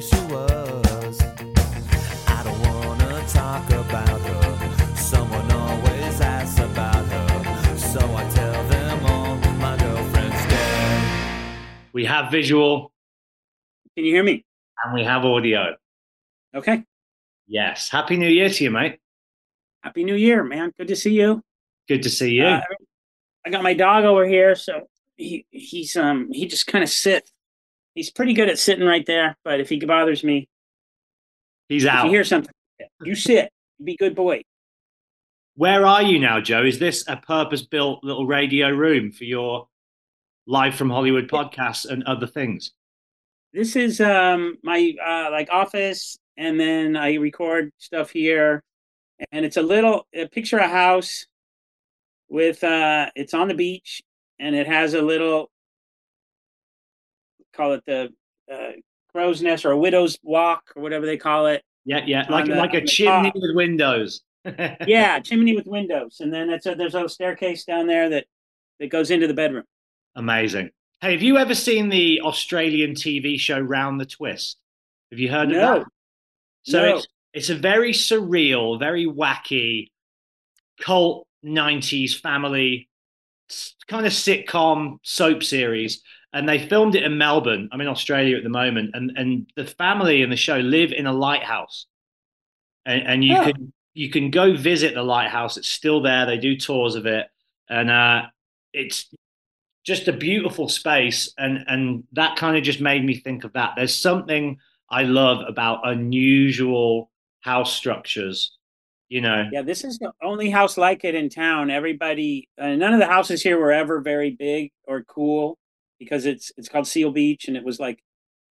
Where she was. I don't wanna talk about her. Someone always asks about her. So I tell them all my girlfriend's dead. We have visual Can you hear me? and we have audio. Okay. Yes. Happy New Year to you, mate. Happy New Year, man. Good to see you. Good to see you. Uh, I got my dog over here, so he he's um he just kind of sit. He's pretty good at sitting right there, but if he bothers me, He's out. you hear something, you sit. Be good boy. Where are you now, Joe? Is this a purpose built little radio room for your live from Hollywood podcasts and other things? This is um my uh like office, and then I record stuff here, and it's a little uh, picture of a house with uh it's on the beach, and it has a little call it the uh, crow's nest or a widow's walk or whatever they call it. Yeah, yeah. Like, the- like a chimney top. with windows. yeah, chimney with windows, and then it's a, there's a staircase down there that that goes into the bedroom. Amazing. Hey, have you ever seen the Australian TV show Round the Twist? Have you heard of No. that? So No. it's it's a very surreal, very wacky, cult '90s family kind of sitcom soap series, and they filmed it in Melbourne. I'm in Australia at the moment, and and the family in the show live in a lighthouse, and, and you Oh. can you can go visit the lighthouse. It's still there. They do tours of it, and uh, it's just a beautiful space, and and that kind of just made me think of that. There's something I love about unusual house structures, you know. Yeah, this is the only house like it in town. Everybody, uh, none of the houses here were ever very big or cool because it's it's called Seal Beach, and it was like,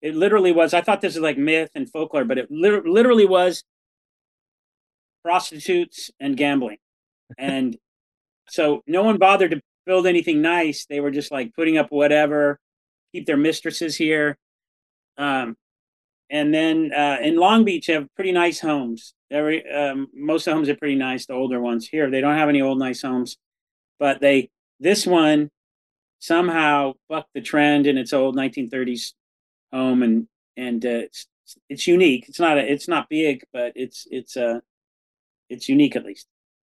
it literally was. I thought this was like myth and folklore, but it lit- literally was prostitutes and gambling, and so no one bothered to build anything nice. They were just like putting up whatever, keep their mistresses here. Um, and then uh, in Long Beach, have pretty nice homes. Every um, most of the homes are pretty nice. The older ones here, they don't have any old nice homes, but they this one somehow bucked the trend in its old 1930s home, and and uh, it's it's unique. It's not a, it's not big, but it's it's uh it's unique at least.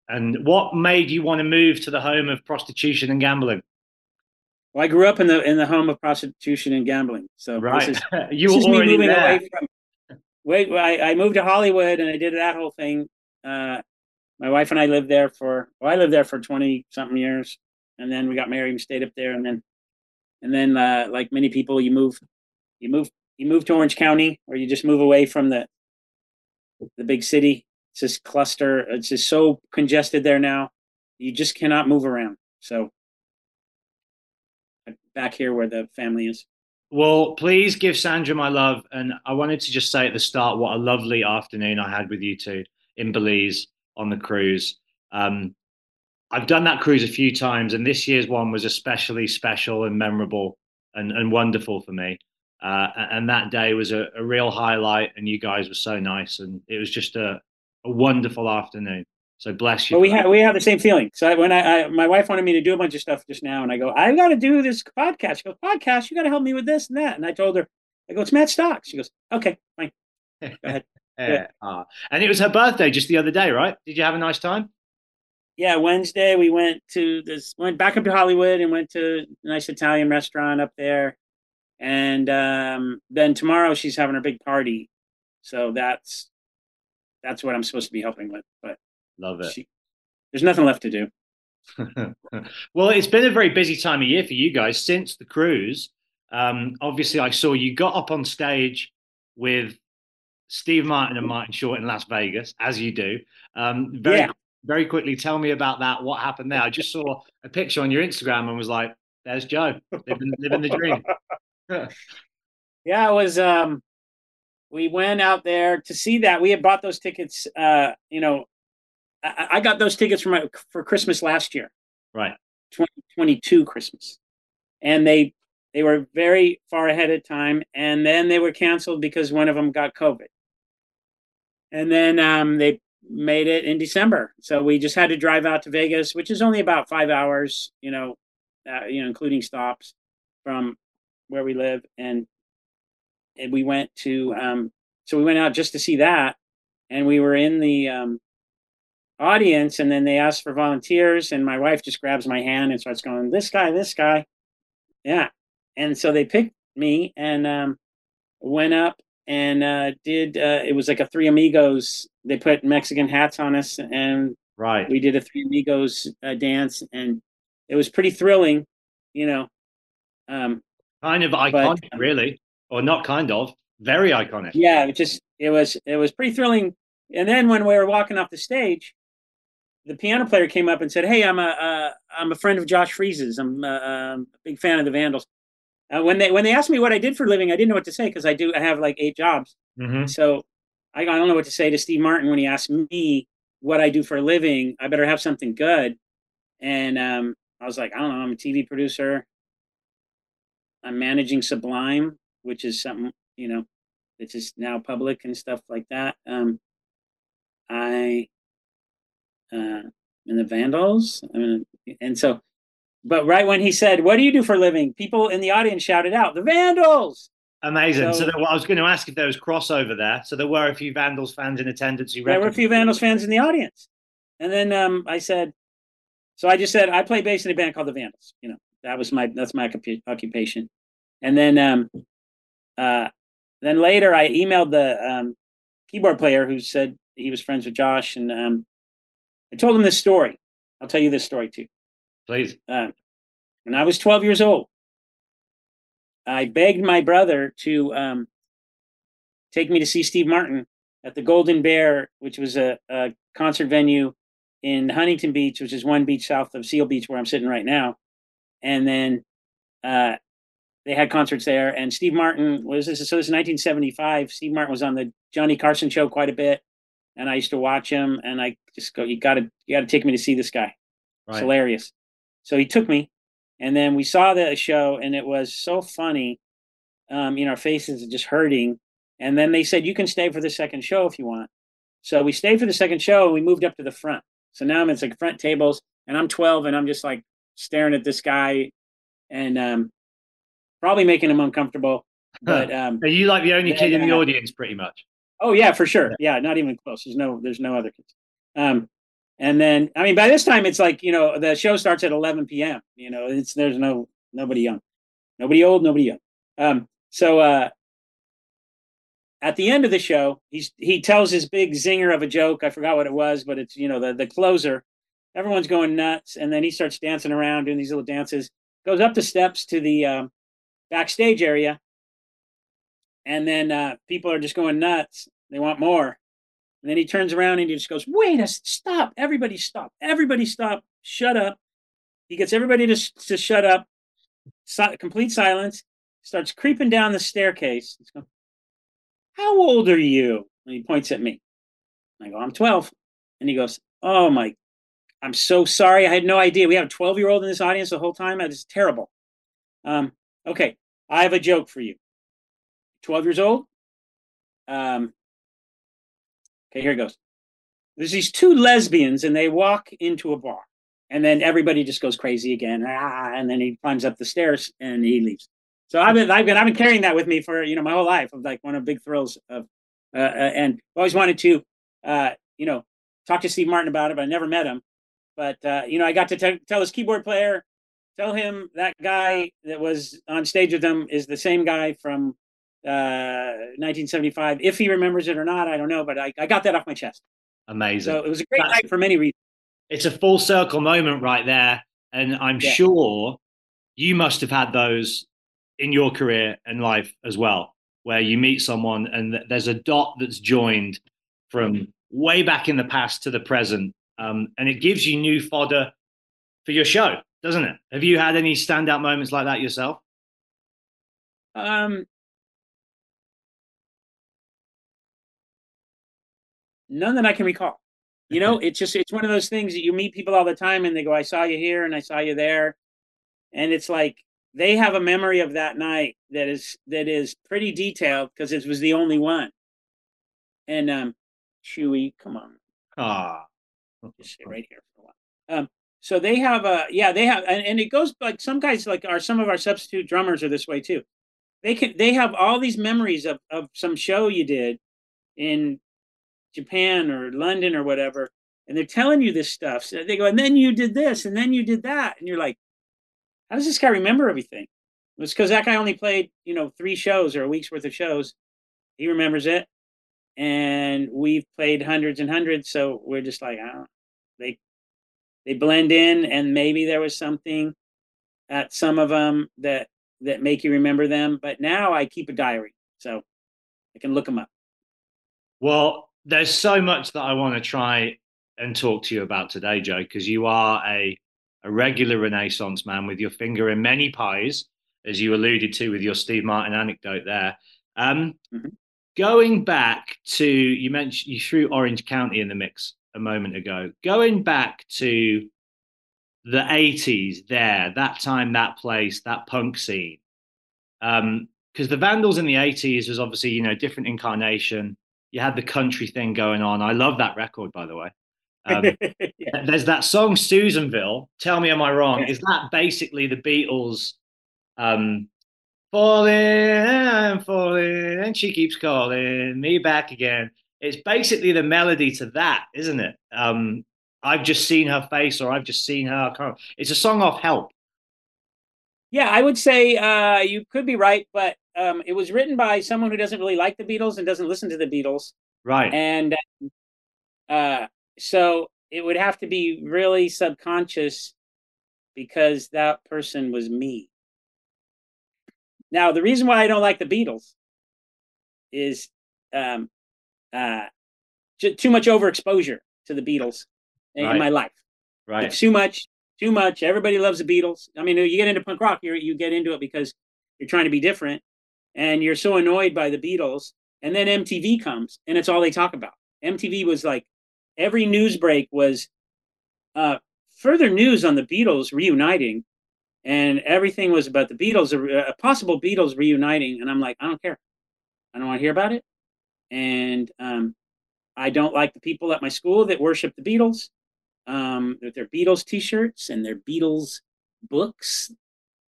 And what made you want to move to the home of prostitution and gambling? Well, I grew up in the in the home of prostitution and gambling, so Right, this is you this were is me already moving there. away from. Wait, I, I moved to Hollywood and I did that whole thing. Uh, my wife and I lived there for well, I lived there for twenty something years, and then we got married and stayed up there, and then and then uh, like many people, you move, you move, you move to Orange County, or you just move away from the the big city. It's this cluster. It's just so congested there now. You just cannot move around. So back here where the family is. Well, please give Sandra my love. And I wanted to just say at the start what a lovely afternoon I had with you two in Belize on the cruise. Um, I've done that cruise a few times, and this year's one was especially special and memorable and, and wonderful for me. Uh, and that day was a, a, real highlight, and you guys were so nice, and it was just a, a wonderful afternoon. So bless you. Well, we have we have the same feeling. So I, when I, I, my wife wanted me to do a bunch of stuff just now, and I go, I've got to do this podcast. She goes, podcast, you got to help me with this and that. And I told her, I go, it's Matt Stocks. She goes, okay, fine. Go ahead. yeah. Uh, and it was her birthday just the other day, right? Did you have a nice time? Yeah, Wednesday we went to this, went back up to Hollywood and went to a nice Italian restaurant up there, and um, then tomorrow she's having her big party, so that's that's what I'm supposed to be helping with. But Love it. She, there's nothing left to do. well, it's been a very busy time of year for you guys since the cruise. Um, obviously, I saw you got up on stage with Steve Martin and Martin Short in Las Vegas, as you do. Um, very, yeah. Very quickly, tell me about that. What happened there? I just saw a picture on your Instagram and was like, "There's Joe living, living the dream." yeah, it was. Um, we went out there to see that. We had bought those tickets, uh, you know, I, I got those tickets for my for Christmas last year. Right. 2022 Christmas. And they they were very far ahead of time and then they were canceled because one of them got covid and then um, they made it in december. So we just had to drive out to vegas which is only about five hours you know uh, you know including stops from where we live. And and we went to um, so we went out just to see that. And we were in the um, audience and then they asked for volunteers and my wife just grabs my hand and starts going this guy this guy. Yeah. And so they picked me and um, went up and uh, did uh, it was like a three amigos they put mexican hats on us and right we did a three amigos uh, dance and it was pretty thrilling you know um, kind of iconic but, really or not kind of very iconic yeah it just it was it was pretty thrilling and then when we were walking off the stage the piano player came up and said, "Hey, I'm a am a friend of Josh Freese's. I'm a, uh, um, a big fan of the Vandals." Uh, when they when they asked me what I did for a living, I didn't know what to say because I do I have like eight jobs. Mm-hmm. So I, I don't know what to say to Steve Martin when he asked me what I do for a living. I better have something good. And um, I was like, I don't know. I'm a TV producer. I'm managing Sublime, which is something you know that's just now public and stuff like that. Um, I uh, and the Vandals. I mean, and so, but right when he said, "What do you do for a living?" people in the audience shouted out, "The Vandals!" Amazing. So, so there, well, I was going to ask if there was crossover there. So there were a few Vandals fans in attendance. there were a few Vandals fans in the audience, and then um, I said, so I just said I play bass in a band called the Vandals. You know, that was my that's my occupation, and then um, uh, then later I emailed the um, keyboard player who said he was friends with Josh, and um, I told him this story. I'll tell you this story too. Please. Uh, when I was 12 years old, I begged my brother to um, take me to see Steve Martin at the Golden Bear, which was a, a, concert venue in Huntington Beach, which is one beach south of Seal Beach, where I'm sitting right now. And then uh, they had concerts there. And Steve Martin was this. So this is 1975. Steve Martin was on the Johnny Carson show quite a bit and I used to watch him, and I just go, "You got to, you got to take me to see this guy. Right. It's hilarious." So he took me, and then we saw the show, and it was so funny. Um, you know, our faces are just hurting. And then they said, "You can stay for the second show if you want." So we stayed for the second show, and we moved up to the front. So now I'm in like front tables, and I'm 12, and I'm just like staring at this guy, and um, probably making him uncomfortable. But um, are you like the only kid in the audience, pretty much? Oh yeah, for sure. Yeah, not even close. There's no there's no other kids. Um, and then I mean by this time it's like you know the show starts at 11 p.m. You know it's there's no nobody young, nobody old, nobody young. Um, so uh, at the end of the show, he's he tells his big zinger of a joke. I forgot what it was, but it's you know the the closer. Everyone's going nuts, and then he starts dancing around doing these little dances. Goes up the steps to the um, backstage area, and then uh, people are just going nuts. They want more. And then he turns around and he just goes, "Wait a stop! Everybody stop! Everybody stop! Shut up!" He gets everybody to to shut up. Complete silence. Starts creeping down the staircase. Going, How old are you? And he points at me. I go, I'm 12. And he goes, Oh my, I'm so sorry. I had no idea. We have a 12 year old in this audience the whole time. That is terrible. Um, okay, I have a joke for you. 12 years old. Um, okay, here it goes. There's these two lesbians, and they walk into a bar, and then everybody just goes crazy again. Ah, and then he climbs up the stairs and he leaves. So I've been, I've been, I've been carrying that with me for you know my whole life of like one of the big thrills of, uh, uh, and always wanted to, uh, you know, talk to Steve Martin about it, but I never met him. But uh, you know, I got to t- tell his keyboard player, tell him that guy that was on stage with them is the same guy from 1975. If he remembers it or not, I don't know. But I, I got that off my chest. Amazing. So it was a great That's- night for many reasons. it's a full circle moment right there. And I'm Yeah. sure you must have had those in your career and life as well, where you meet someone and there's a dot that's joined from way back in the past to the present. Um, and it gives you new fodder for your show, doesn't it? Have you had any standout moments like that yourself? Um, none that I can recall. You know, it's just it's one of those things that you meet people all the time and they go, I saw you here and I saw you there. And it's like they have a memory of that night that is that is pretty detailed because it was the only one. And um Chewy, come on, Ah, just sit right here for a while. Um, so they have a yeah, they have and, and it goes like some guys like are some of our substitute drummers are this way too. They can they have all these memories of of some show you did in Japan or London or whatever, and they're telling you this stuff. So they go, and then you did this, and then you did that, and you're like, how does this guy remember everything? It's because that guy only played, you know, three shows or a week's worth of shows. He remembers it, and we've played hundreds and hundreds, so we're just like, don't. They they blend in, and maybe there was something at some of them that that make you remember them. But now I keep a diary, so I can look them up. Well, there's so much that I want to try and talk to you about today, Joe, because you are a, a regular Renaissance man with your finger in many pies, as you alluded to with your Steve Martin anecdote there. Um, Mhm. Going back to, you mentioned you threw Orange County in the mix a moment ago. Going back to the 80s there, that time, that place, that punk scene. Because the Vandals in the 80s was obviously, you know, different incarnation you had the country thing going on. I love that record, by the way. Um, Yeah. there's that song Susanville. Tell me, am I wrong? Is that basically the Beatles? Um, falling, falling, and she keeps calling me back again. It's basically the melody to that, isn't it? Um, I've just seen her face, or I've just seen her. It's a song off Help. Yeah, I would say uh, you could be right, but um, it was written by someone who doesn't really like the Beatles and doesn't listen to the Beatles, Right. and uh, so it would have to be really subconscious because that person was me. Now, the reason why I don't like the Beatles is um, uh, too much overexposure to the Beatles in Right. my life. right. It's too much, too much. Everybody loves the Beatles. I mean, you get into punk rock, you you get into it because you're trying to be different, and you're so annoyed by the Beatles. And then MTV comes, and it's all they talk about. MTV was like every news break was uh, further news on the Beatles reuniting, and everything was about the Beatles, a, a possible Beatles reuniting. And I'm like, I don't care. I don't want to hear about it. And um, I don't like the people at my school that worship the Beatles um, with their Beatles T-shirts and their Beatles books.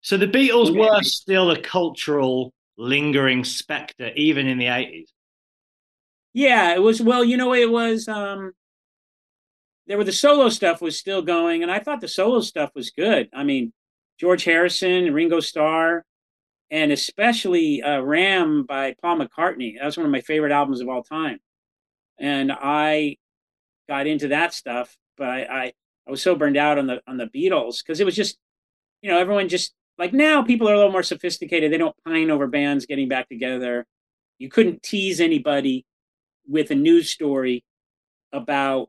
So the Beatles were still a cultural lingering specter, even in the 80s. Yeah, it was. Well, you know, it was. Um, there were the solo stuff was still going, and I thought the solo stuff was good. I mean, George Harrison, Ringo Starr, and especially uh, Ram by Paul McCartney. That was one of my favorite albums of all time, and I got into that stuff. But I I, I was so burned out on the on the Beatles because it was just, you know, everyone just like now people are a little more sophisticated. They don't pine over bands getting back together. You couldn't tease anybody with a news story about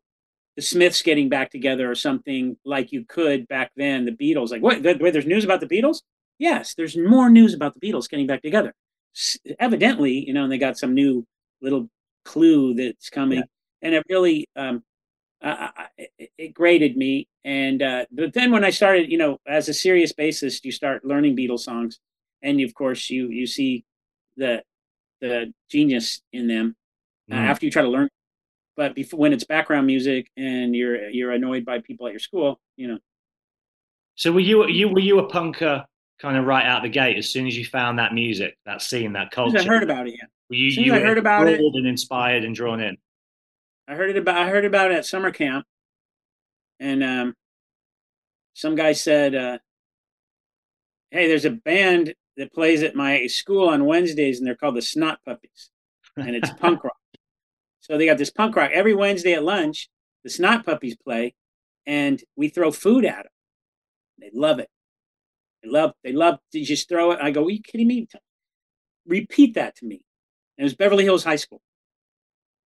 the Smiths getting back together or something like you could back then. The Beatles, like what? Wait, there's news about the Beatles? Yes, there's more news about the Beatles getting back together. S- evidently, you know, and they got some new little clue that's coming, yeah. and it really um, uh, it, it graded me. And uh, but then when I started, you know, as a serious bassist, you start learning Beatles songs, and of course you you see the the genius in them uh, mm. after you try to learn. But before when it's background music and you're you're annoyed by people at your school, you know. So were you you were you a punker kind of right out the gate as soon as you found that music, that scene, that culture? I heard about it. Yeah. Were you, you I heard about it and inspired and drawn in. I heard it about I heard about it at summer camp, and um, some guy said, uh, "Hey, there's a band that plays at my school on Wednesdays, and they're called the Snot Puppies, and it's punk rock. So they got this punk rock every Wednesday at lunch. The Snot Puppies play, and we throw food at them. They love it. They love. They love to just throw it. I go, "Are you kidding me?" Repeat that to me. And it was Beverly Hills High School.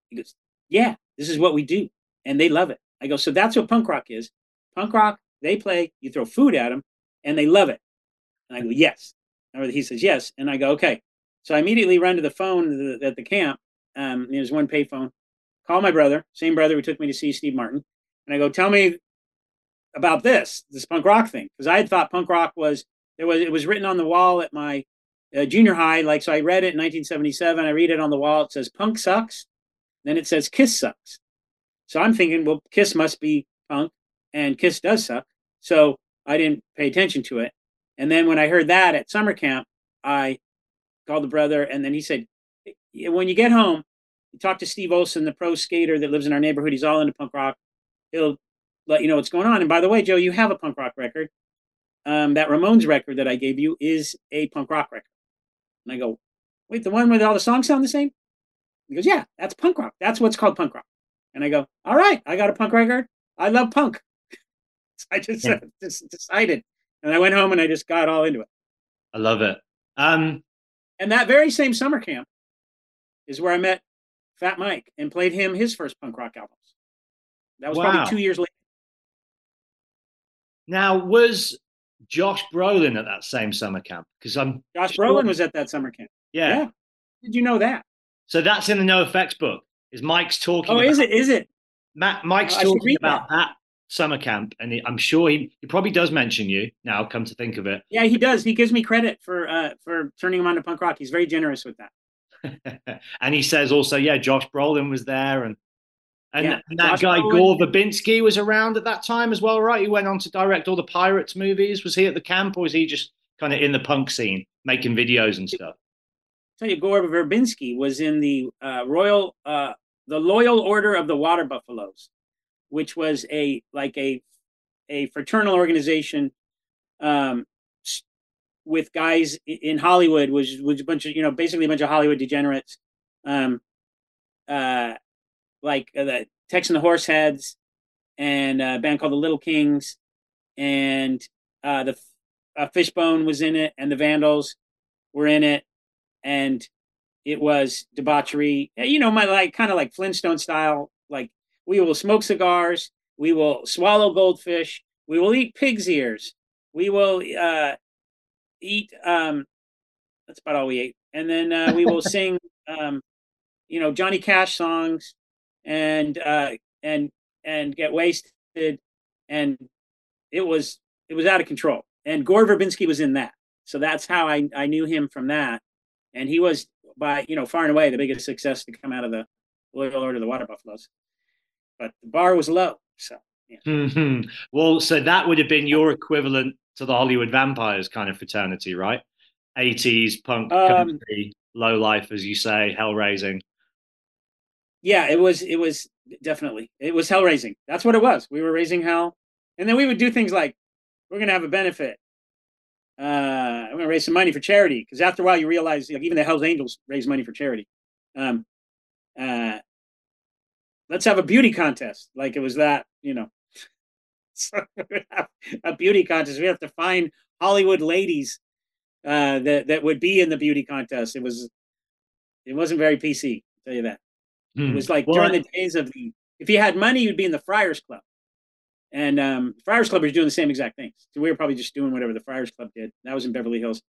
He goes, "Yeah, this is what we do," and they love it. I go, "So that's what punk rock is. Punk rock. They play. You throw food at them, and they love it." And I go, "Yes." Or he says yes, and I go okay. So I immediately run to the phone at the camp. Um, there's one payphone. Call my brother, same brother who took me to see Steve Martin, and I go, tell me about this, this punk rock thing, because I had thought punk rock was there was it was written on the wall at my uh, junior high. Like so, I read it in 1977. I read it on the wall. It says punk sucks. Then it says Kiss sucks. So I'm thinking, well, Kiss must be punk, and Kiss does suck. So I didn't pay attention to it. And then when I heard that at summer camp, I called the brother, and then he said, when you get home, you talk to Steve Olson, the pro skater that lives in our neighborhood. He's all into punk rock. He'll let you know what's going on. And by the way, Joe, you have a punk rock record. Um, that Ramones record that I gave you is a punk rock record. And I go, wait, the one where all the songs sound the same? He goes, yeah, that's punk rock. That's what's called punk rock. And I go, all right, I got a punk record. I love punk. I just, yeah. just decided and I went home and I just got all into it. I love it. Um, and that very same summer camp is where I met Fat Mike and played him his first punk rock albums. That was wow. probably two years later. Now, was Josh Brolin at that same summer camp? Because I'm Josh sure... Brolin was at that summer camp. Yeah. yeah. Did you know that? So that's in the NoFX book. Is Mike's talking? Oh, about... is it? Is it? Matt, Mike's oh, talking about that. that summer camp, and he, I'm sure he, he probably does mention you now. Come to think of it, yeah, he does. He gives me credit for uh, for turning him on to punk rock. He's very generous with that. and he says also, yeah, Josh Brolin was there, and and, yeah, and that Josh guy Brolin. Gore Verbinski was around at that time as well, right? He went on to direct all the Pirates movies. Was he at the camp, or was he just kind of in the punk scene making videos and stuff? Tell you, Gore Verbinski was in the uh, Royal, uh, the Loyal Order of the Water Buffaloes which was a like a a fraternal organization um, with guys in Hollywood, which was a bunch of you know basically a bunch of Hollywood degenerates, um, uh, like uh, the Tex and the Horseheads, and a band called the Little Kings, and uh, the uh, Fishbone was in it, and the Vandals were in it, and it was debauchery. You know, my like kind of like Flintstone style, like we will smoke cigars. We will swallow goldfish. We will eat pig's ears. We will uh, eat. Um, that's about all we ate. And then uh, we will sing, um, you know, Johnny Cash songs, and uh, and and get wasted. And it was it was out of control. And Gore Verbinski was in that. So that's how I, I knew him from that. And he was by you know far and away the biggest success to come out of the Loyal Order of the Water Buffaloes but the bar was low. So, yeah. mm-hmm. well, so that would have been your equivalent to the Hollywood Vampires kind of fraternity, right? 80s punk um, country, low life, as you say, hell raising. Yeah, it was. It was definitely. It was hell raising. That's what it was. We were raising hell, and then we would do things like, we're gonna have a benefit. Uh, I'm going to raise some money for charity because after a while you realize like even the Hell's Angels raise money for charity. Um, uh, let's have a beauty contest like it was that you know. So a beauty contest. We have to find Hollywood ladies uh, that that would be in the beauty contest. It was it wasn't very PC. I'll tell you that. It Hmm. was like Well, during the days of the if you had money, you'd be in the Friars Club. And um, Friars Club was doing the same exact things. So we were probably just doing whatever the Friars Club did. That was in Beverly Hills,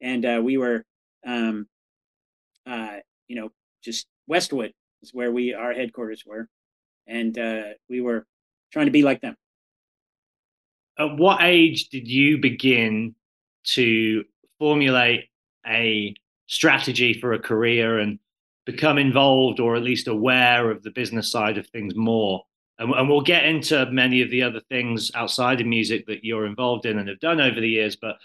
and uh, we were, um, uh, you know, just Westwood is where we our headquarters were, and uh, we were trying to be like them. At what age did you begin to formulate a strategy for a career and become involved or at least aware of the business side of things more? And, and we'll get into many of the other things outside of music that you're involved in and have done over the years. But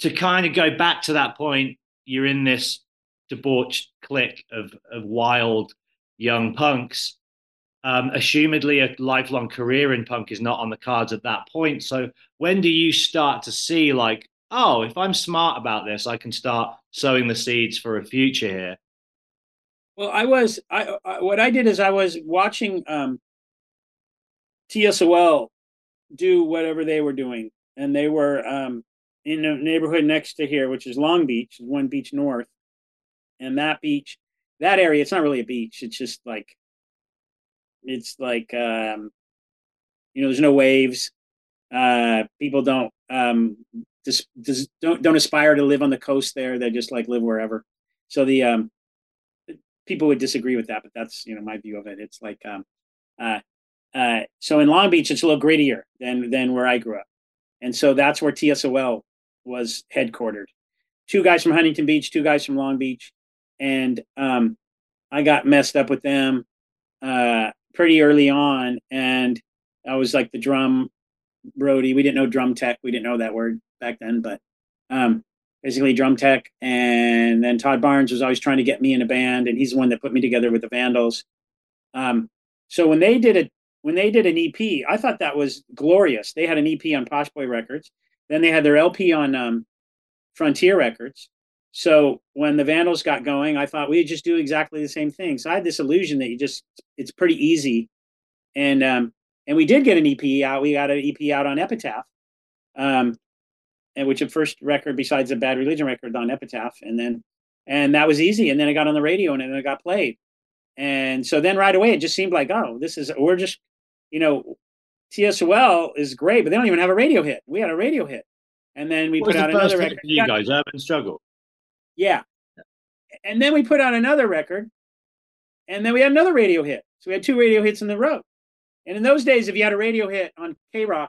to kind of go back to that point, you're in this debauched clique of, of wild young punks um, assumedly a lifelong career in punk is not on the cards at that point. So when do you start to see like, oh, if I'm smart about this, I can start sowing the seeds for a future here? Well, I was I, I what I did is I was watching um, TSOL do whatever they were doing, and they were um, in a neighborhood next to here, which is Long Beach, one beach north, and that beach, that area, it's not really a beach. It's just like it's like um, you know, there's no waves. Uh, people don't um, don't don't aspire to live on the coast there. They just like live wherever. So the um, people would disagree with that, but that's you know my view of it. It's like um, uh, uh, so in Long Beach, it's a little grittier than than where I grew up, and so that's where TSOL was headquartered. Two guys from Huntington Beach, two guys from Long Beach, and um, I got messed up with them uh, pretty early on, and I was like the drum roadie. We didn't know drum tech. We didn't know that word back then, but um, basically drum tech. And then Todd Barnes was always trying to get me in a band, and he's the one that put me together with the Vandals. Um, so when they did it, when they did an EP, I thought that was glorious. They had an EP on Posh Boy Records, then they had their LP on um, Frontier Records. So when the Vandals got going, I thought we'd just do exactly the same thing. So I had this illusion that you just it's pretty easy, and um, and we did get an EP out. We got an EP out on Epitaph, um, which the first record besides the Bad Religion record on Epitaph, and then and that was easy. And then it got on the radio and then it got played, and so then right away it just seemed like oh this is we're just you know TSOL is great, but they don't even have a radio hit. We had a radio hit, and then we What put out another record. you guys? Urban Struggle. Yeah. And then we put out another record, and then we had another radio hit. So we had two radio hits in the row. And in those days, if you had a radio hit on KROQ,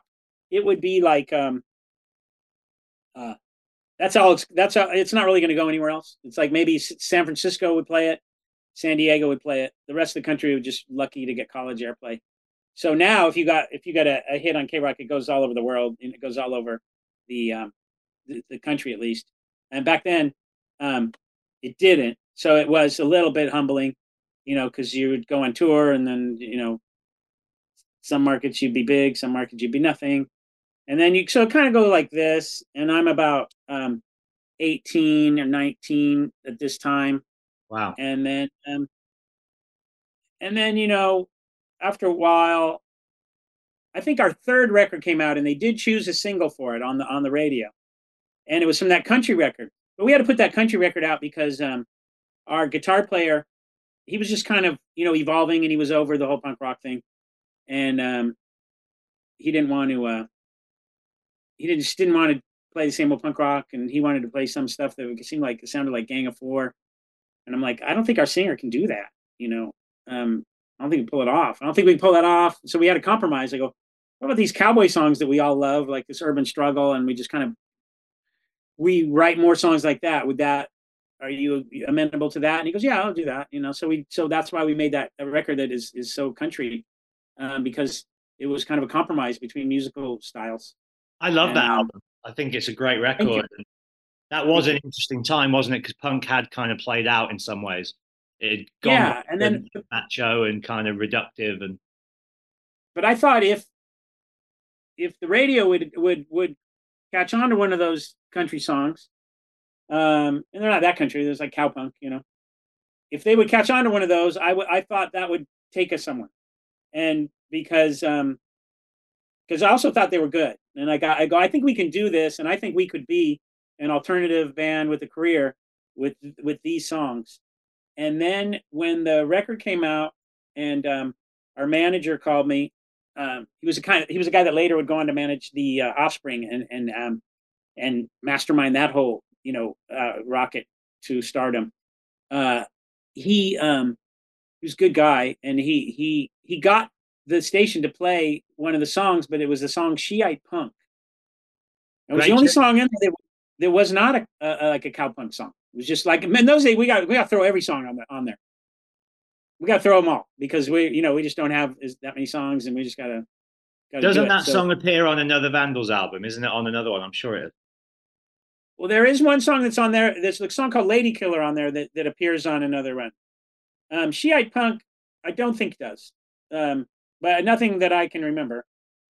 it would be like, um, uh, that's all. It's that's all, it's not really going to go anywhere else. It's like maybe San Francisco would play it, San Diego would play it. The rest of the country would just lucky to get college airplay. So now, if you got if you got a, a hit on KROQ, it goes all over the world and it goes all over the um, the, the country at least. And back then, um, it didn't. So it was a little bit humbling, you know, because you would go on tour and then, you know, some markets you'd be big, some markets you'd be nothing. And then you, so it kind of go like this. And I'm about um, 18 or 19 at this time. Wow. And then, um, and then, you know, after a while, I think our third record came out and they did choose a single for it on the, on the radio. And it was from that country record but we had to put that country record out because um, our guitar player he was just kind of you know evolving and he was over the whole punk rock thing and um, he didn't want to uh, he just didn't want to play the same old punk rock and he wanted to play some stuff that seemed like it sounded like gang of four and i'm like i don't think our singer can do that you know um, i don't think we can pull it off i don't think we can pull that off so we had a compromise i go what about these cowboy songs that we all love like this urban struggle and we just kind of we write more songs like that. Would that are you amenable to that? And he goes, yeah, I'll do that. You know, so we so that's why we made that a record that is is so country um, because it was kind of a compromise between musical styles. I love that Um, album. I think it's a great record. That was an interesting time, wasn't it? Because punk had kind of played out in some ways. It had gone Yeah, and then macho and kind of reductive and but I thought if if the radio would would would catch on to one of those country songs, um, and they're not that country. There's like cowpunk, you know. If they would catch on to one of those, I would. I thought that would take us somewhere, and because um, because I also thought they were good, and I got I go. I think we can do this, and I think we could be an alternative band with a career with with these songs. And then when the record came out, and um, our manager called me. Um, he was a kind of he was a guy that later would go on to manage the uh, Offspring and and um, and mastermind that whole you know uh, rocket to stardom. Uh, he um, he was a good guy, and he he he got the station to play one of the songs, but it was the song "Shiite Punk." It was Great the only song in there. That, there was not a, a, a- like a cowpunk song. It was just like in those days we got we got to throw every song on the, on there. We got to throw them all because we you know we just don't have as, that many songs, and we just gotta. gotta Doesn't it. that So- song appear on another Vandals album? Isn't it on another one? I'm sure it is. Well, there is one song that's on there. There's a song called "Lady Killer" on there that, that appears on another run. Um, Shiite Punk, I don't think does, um, but nothing that I can remember.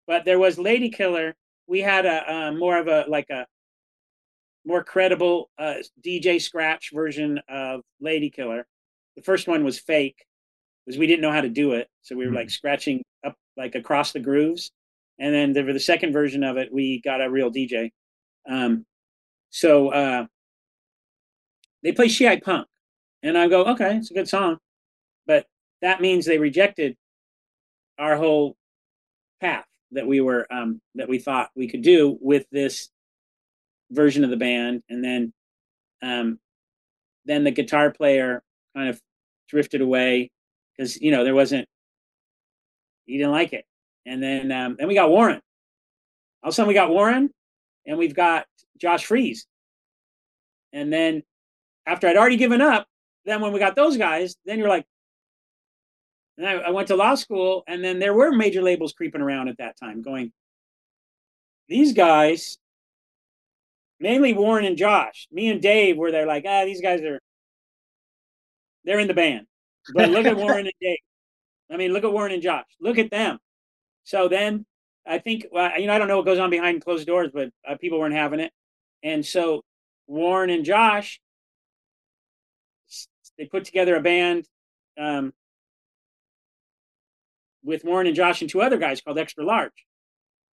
But there was "Lady Killer." We had a uh, more of a like a more credible uh, DJ scratch version of "Lady Killer." The first one was fake because we didn't know how to do it, so we were like scratching up like across the grooves. And then the, for the second version of it, we got a real DJ. Um, so uh, they play Shiite Punk. And I go, okay, it's a good song. But that means they rejected our whole path that we were um, that we thought we could do with this version of the band. And then um, then the guitar player kind of drifted away because you know there wasn't he didn't like it. And then um, then we got Warren. All of a sudden we got Warren and we've got Josh Freese. And then after I'd already given up, then when we got those guys, then you're like, and I, I went to law school, and then there were major labels creeping around at that time, going, these guys, mainly Warren and Josh, me and Dave were there like, ah, these guys are, they're in the band. But look at Warren and Dave. I mean, look at Warren and Josh. Look at them. So then I think, well, you know, I don't know what goes on behind closed doors, but uh, people weren't having it. And so Warren and Josh, they put together a band um, with Warren and Josh and two other guys called Extra Large.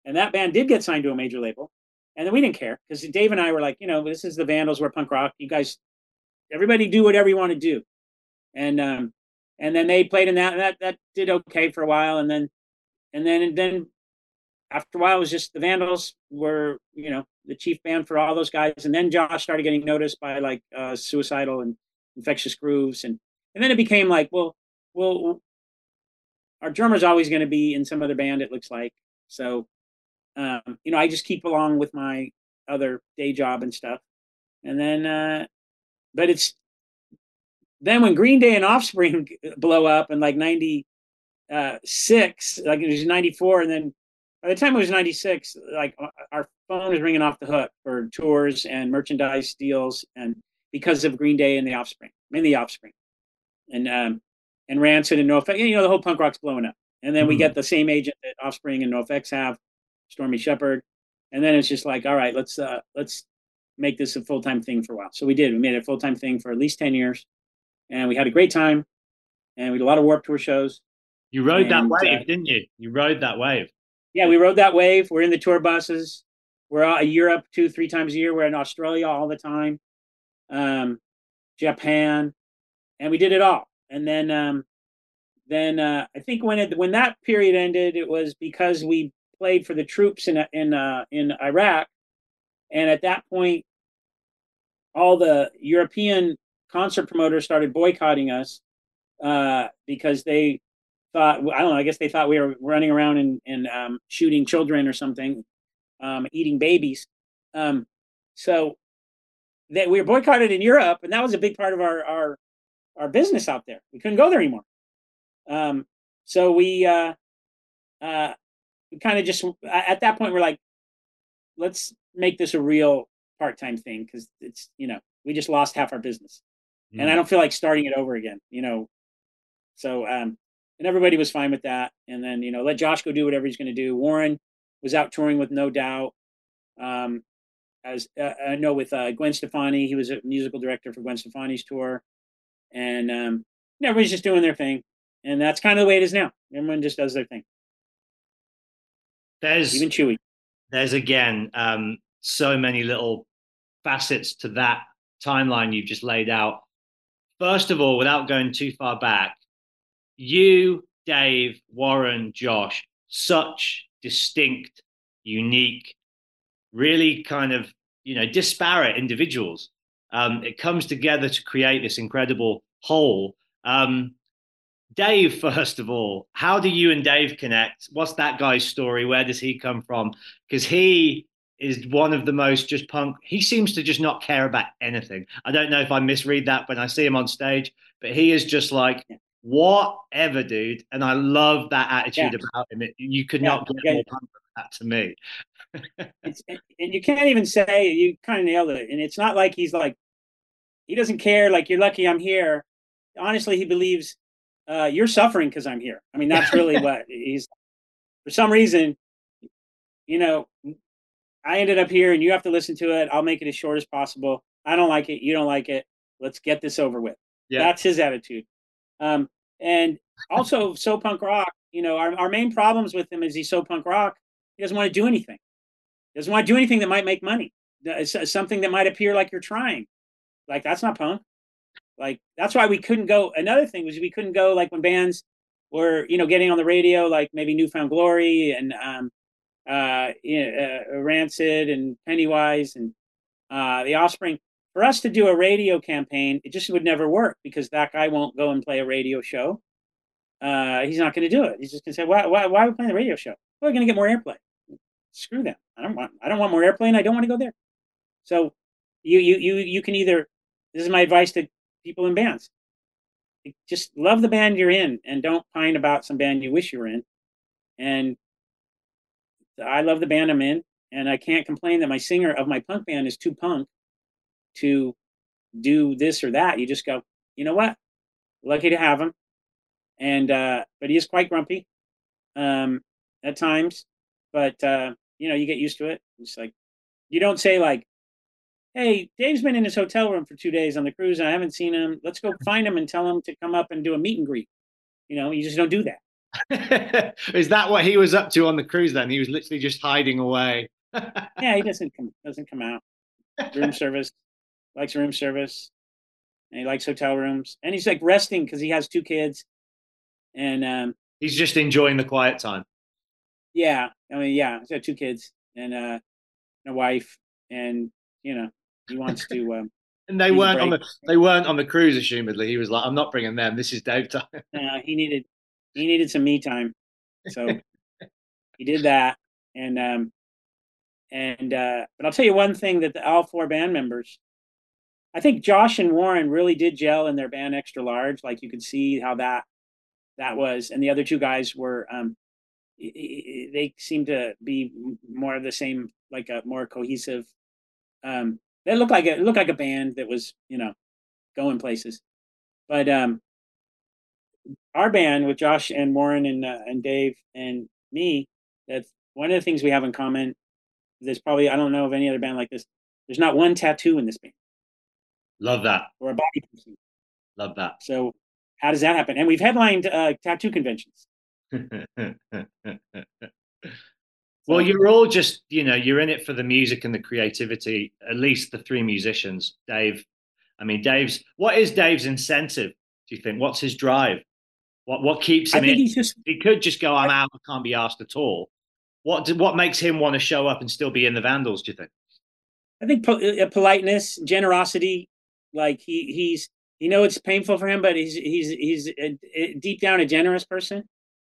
And that band did get signed to a major label. And then we didn't care because Dave and I were like, you know, this is the Vandals, we're punk rock. You guys, everybody do whatever you want to do. And um, and then they played in that, that that did okay for a while. And then and then and then after a while it was just the Vandals were, you know, the chief band for all those guys. And then Josh started getting noticed by like uh, Suicidal and Infectious Grooves, and and then it became like, well, well, our drummer's always going to be in some other band. It looks like so. Um, you know, I just keep along with my other day job and stuff, and then, uh, but it's then when Green Day and Offspring blow up in like ninety six, like it was ninety four, and then by the time it was 96 like uh, our phone was ringing off the hook for tours and merchandise deals and because of green day and the offspring mainly the offspring and um and rancid and NoFX, you know the whole punk rock's blowing up and then we Mhm. get the same agent that offspring and NoFX have stormy shepherd and then it's just like all right let's uh let's make this a full-time thing for a while so we did we made it a full-time thing for at least 10 years and we had a great time and we did a lot of warp tour shows You rode that wave, uh, didn't you? You rode that wave. yeah, we rode that wave. We're in the tour buses. We're out in Europe two, three times a year. We're in Australia all the time, um, Japan, and we did it all. And then, um, then uh, I think when it when that period ended, it was because we played for the troops in in uh, in Iraq, and at that point, all the European concert promoters started boycotting us uh, because they thought I don't know. I guess they thought we were running around and, and um, shooting children or something, um, eating babies. Um, so that we were boycotted in Europe, and that was a big part of our our our business out there. We couldn't go there anymore. Um, so we uh, uh, we kind of just at that point we're like, let's make this a real part time thing because it's you know we just lost half our business, and I don't feel like starting it over again. You know, so um, and everybody was fine with that. And then you know let Josh go do whatever he's going to do. Warren was out touring with No Doubt. Um, as uh, I know with uh, Gwen Stefani, he was a musical director for Gwen Stefani's tour, and um, everybody's just doing their thing, and that's kind of the way it is now. Everyone just does their thing. There's Even Chewy. there's again um, so many little facets to that timeline you've just laid out. First of all, without going too far back, you, Dave, Warren, Josh, such distinct, unique, really kind of you know disparate individuals. Um, it comes together to create this incredible whole. Um, Dave, first of all, how do you and Dave connect? What's that guy's story? Where does he come from? Because he is one of the most just punk. He seems to just not care about anything. I don't know if I misread that when I see him on stage, but he is just like whatever, dude. And I love that attitude Yeah. about him. It, you could Yeah, not get yeah. more punk than that to me. And you can't even say you kind of nailed it. And it's not like he's like he doesn't care. Like you're lucky I'm here. Honestly, he believes uh, you're suffering because I'm here. I mean, that's really what he's. For some reason, you know, I ended up here, and you have to listen to it. I'll make it as short as possible. I don't like it. You don't like it. Let's get this over with. Yeah. That's his attitude. Um, and also, so punk rock. You know, our, our main problems with him is he's so punk rock. He doesn't want to do anything. He doesn't want to do anything that might make money. It's uh, something that might appear like you're trying. Like that's not punk. Like that's why we couldn't go. Another thing was we couldn't go like when bands were you know getting on the radio, like maybe New Found Glory and um, uh, you know, uh, Rancid and Pennywise and uh, the Offspring. For us to do a radio campaign, it just would never work because that guy won't go and play a radio show. Uh, he's not going to do it. He's just going to say, "Why? Why? Why are we playing the radio show? We're going to get more airplay." Screw them. I don't want. I don't want more airplay, and I don't want to go there. So, you you you you can either. This is my advice to people in bands. Just love the band you're in, and don't pine about some band you wish you were in. And I love the band I'm in, and I can't complain that my singer of my punk band is too punk to do this or that. You just go, you know what? Lucky to have him. And uh, but he is quite grumpy um, at times. But uh, you know, you get used to it. It's like you don't say like, "Hey, Dave's been in his hotel room for two days on the cruise, and I haven't seen him. Let's go find him and tell him to come up and do a meet and greet." You know, you just don't do that. is that what he was up to on the cruise then? He was literally just hiding away. Yeah, he doesn't come doesn't come out. Room service, likes room service, and he likes hotel rooms, and he's like resting because he has two kids, and um, He's just enjoying the quiet time. yeah, I mean, yeah, he's got two kids and uh, and a wife, and you know, he wants to. Um, And they weren't on the they weren't on the cruise, assumedly. He was like, I'm not bringing them. This is Dave time. uh, he needed he needed some me time, so he did that, and um, and uh, but I'll tell you one thing that the, all four band members, I think Josh and Warren really did gel in their band Extra Large. Like you could see how that that was, and the other two guys were um, they seemed to be more of the same, like a more cohesive. Um, they looked like a it looked like a band that was you know going places, but um, our band with Josh and Warren and uh, and Dave and me, that's one of the things we have in common. There's probably I don't know of any other band like this. There's not one tattoo in this band Love that. or a body piercing. Love that. So how does that happen? And we've headlined uh, tattoo conventions. well, you're all just, you know, you're in it for the music and the creativity, at least the three musicians. Dave, I mean, Dave's, what is Dave's incentive, do you think? What's his drive? What what keeps I him think in? just He could just go, I'm out, I can't be asked at all. What do, what makes him want to show up and still be in the Vandals, do you think? I think po- uh, politeness, generosity. Like he he's you know it's painful for him, but he's he's he's a, a- deep down a generous person.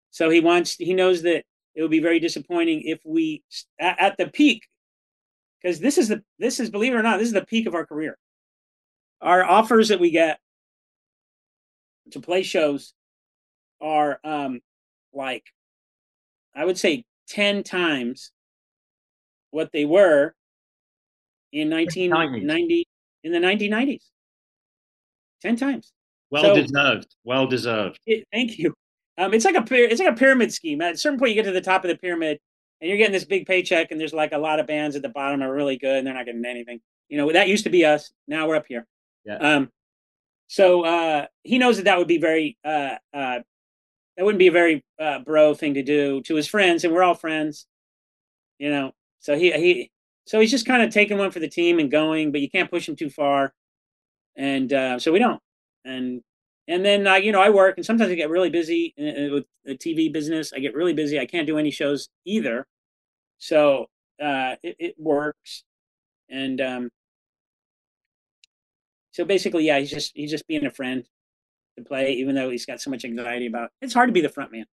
So he wants he knows that it would be very disappointing if we at, at the peak, because this is the this is believe it or not this is the peak of our career. Our offers that we get to play shows are um like I would say ten times what they were in 1990 in the 1990s 10 times Well So- deserved. Well deserved. It- thank you um, it's like a it's like a pyramid scheme at a certain point you get to the top of the pyramid and you're getting this big paycheck, and there's like a lot of bands at the bottom are really good, and they're not getting anything. You know, that used to be us. Now we're up here. Yeah. Um, so uh, he knows that that would be very uh, uh, that wouldn't be a very uh, bro thing to do to his friends, and we're all friends. You know, so he he so he's just kind of taking one for the team and going, but you can't push him too far, and uh, so we don't. And and then uh, you know I work, and sometimes I get really busy uh, with the TV business. I get really busy. I can't do any shows either, so uh, it, it works. And um, so basically, yeah, he's just he's just being a friend to play, even though he's got so much anxiety about. It's hard to be the front man. Have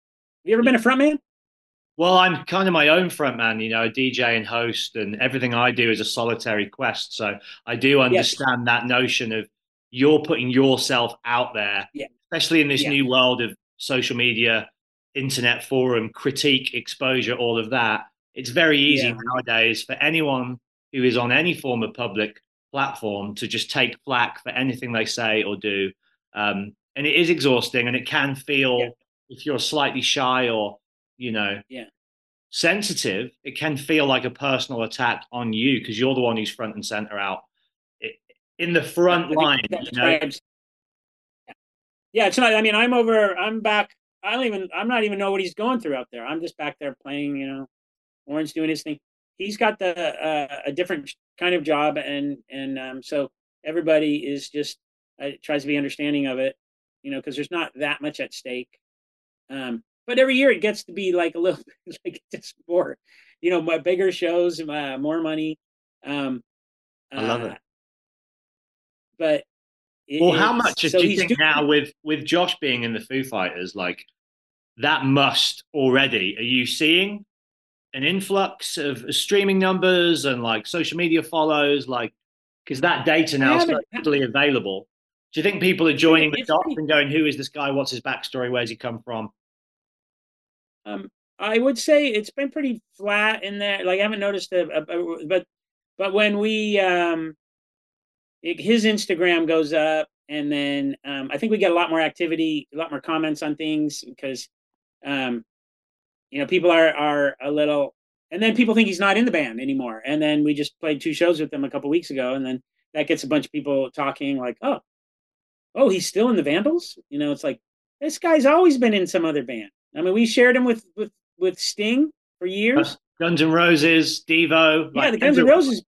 you ever been a front man? Well, I'm kind of my own front man, you know, a DJ and host, and everything I do is a solitary quest. So I do understand that notion of you're putting yourself out there, Yeah. especially in this Yeah. new world of social media, internet forum, critique, exposure, all of that. It's very easy Yeah. nowadays for anyone who is on any form of public platform to just take flack for anything they say or do. Um, and it is exhausting and it can feel, if you're slightly shy or, you know, Yeah. sensitive, it can feel like a personal attack on you because you're the one who's front and center out in the front line. You know? Yeah, it's not. I mean, I'm over. I'm back. I don't even. I'm not even know what he's going through out there. I'm just back there playing. You know, Warren's doing his thing. He's got the uh, a different kind of job, and and um, so everybody is just uh, tries to be understanding of it. You know, because there's not that much at stake. Um, but every year it gets to be like a little like just more, you know, my bigger shows, uh, more money. Um, I love it. But it- Well, how much do you think doing- now with with Josh being in the Foo Fighters, like that must already? Are you seeing an influx of streaming numbers and like social media follows, like because that data now is readily available? Do you think people are joining the dots and going, "Who is this guy? What's his backstory? Where's he come from?" Um, I would say it's been pretty flat in there. Like I haven't noticed a, a, a- but but when we um, it- his Instagram goes up, and then um, I think we get a lot more activity, a lot more comments on things because um, you know people are are a little, and then people think he's not in the band anymore. And then we just played two shows with him a couple weeks ago, and then that gets a bunch of people talking like, oh, oh, he's still in the Vandals. You know, it's like this guy's always been in some other band. I mean, we shared him with with with Sting for years. Guns and Roses, Devo, yeah, like, the Guns and. Roses.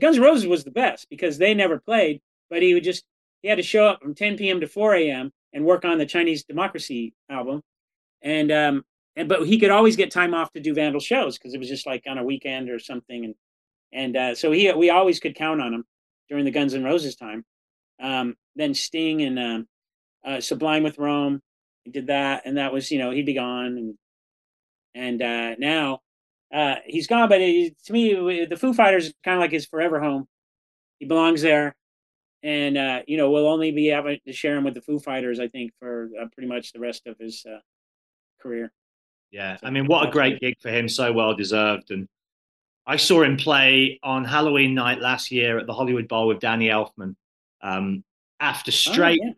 Guns N' Roses was the best because they never played, but he would just he had to show up from 10 p.m. to 4 a.m. and work on the Chinese Democracy album, and um and but he could always get time off to do Vandal shows because it was just like on a weekend or something, and and uh, so he we always could count on him during the Guns N' Roses time. Um, then Sting and um, uh, Sublime with Rome, did that, and that was you know he'd be gone, and and uh, now uh, he's gone. But it, to me, the Foo Fighters is kind of like his forever home. He belongs there, and uh, you know we'll only be able to share him with the Foo Fighters, I think, for uh, pretty much the rest of his uh, career. Yeah, So I mean, what a great gig for him, so well deserved. And I saw him play on Halloween night last year at the Hollywood Bowl with Danny Elfman. Um, after straight Oh, yeah.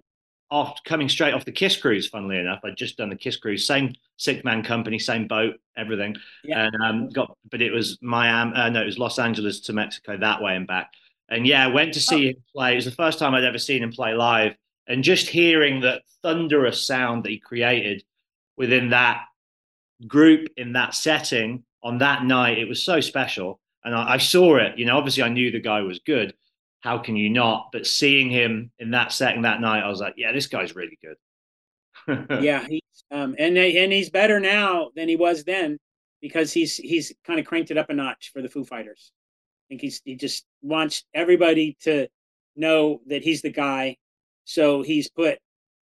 Off, coming straight off the Kiss cruise, funnily enough, I'd just done the Kiss cruise, same Sixthman company, same boat, everything. Yeah. And um, got, but it was Miami, uh, no, it was Los Angeles to Mexico that way and back. And yeah, went to see him play. It was the first time I'd ever seen him play live, and just hearing that thunderous sound that he created within that group in that setting on that night, it was so special. And I, I saw it. You know, obviously I knew the guy was good. How can you not? But seeing him in that setting that night, I was like, yeah, this guy's really good. yeah, he's um, and and he's better now than he was then because he's he's kind of cranked it up a notch for the Foo Fighters. I think he's he just wants everybody to know that he's the guy, so he's put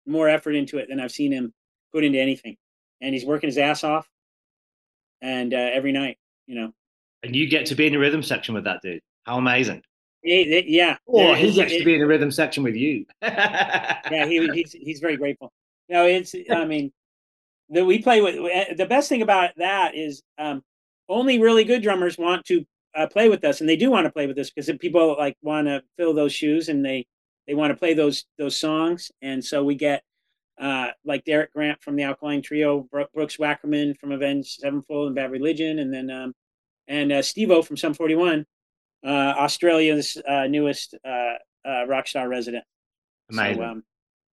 more effort into it than I've seen him put into anything, and he's working his ass off, and uh, every night, you know, and you get to be in the rhythm section with that dude. How amazing. It- it- yeah, Or it- he it- gets to it- be in the rhythm section with you. yeah, he, he's he's very grateful. No, it's I mean, the we play with eh, the best thing about that is um, only really good drummers want to uh, play with us, and they do want to play with us because people like want to fill those shoes and they they want to play those those songs, and so we get uh, like Derek Grant from the Alkaline Trio, Brooks Wackerman from Avenged Sevenfold and Bad Religion, and then um, and uh, Steve-O from Sum 41, uh, Australia's uh, newest uh, uh, rock star resident. Amazing. So, um,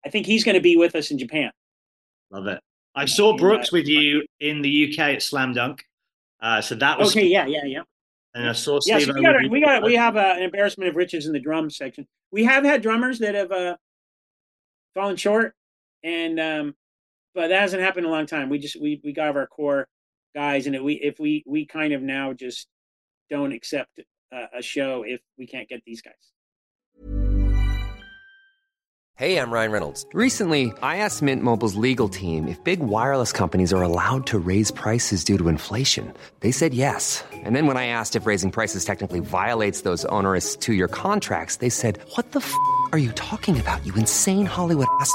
I think he's going to be with us in Japan. Love it. I saw Brooks with you in the UK at Slam Dunk. Uh, so that was okay. Yeah, yeah, yeah. And I saw Yeah, Steve. so we got, we got we have uh, an embarrassment of riches in the drum section. We have had drummers that have uh, fallen short, and um, but that hasn't happened in a long time. We just we we got our core guys, and it, we if we we kind of now just don't accept uh, a show if we can't get these guys. Hey, I'm Ryan Reynolds. Recently, I asked Mint Mobile's legal team if big wireless companies are allowed to raise prices due to inflation. They said yes. And then when I asked if raising prices technically violates those onerous two-year contracts, they said, "What the f*** are you talking about? You insane Hollywood ass."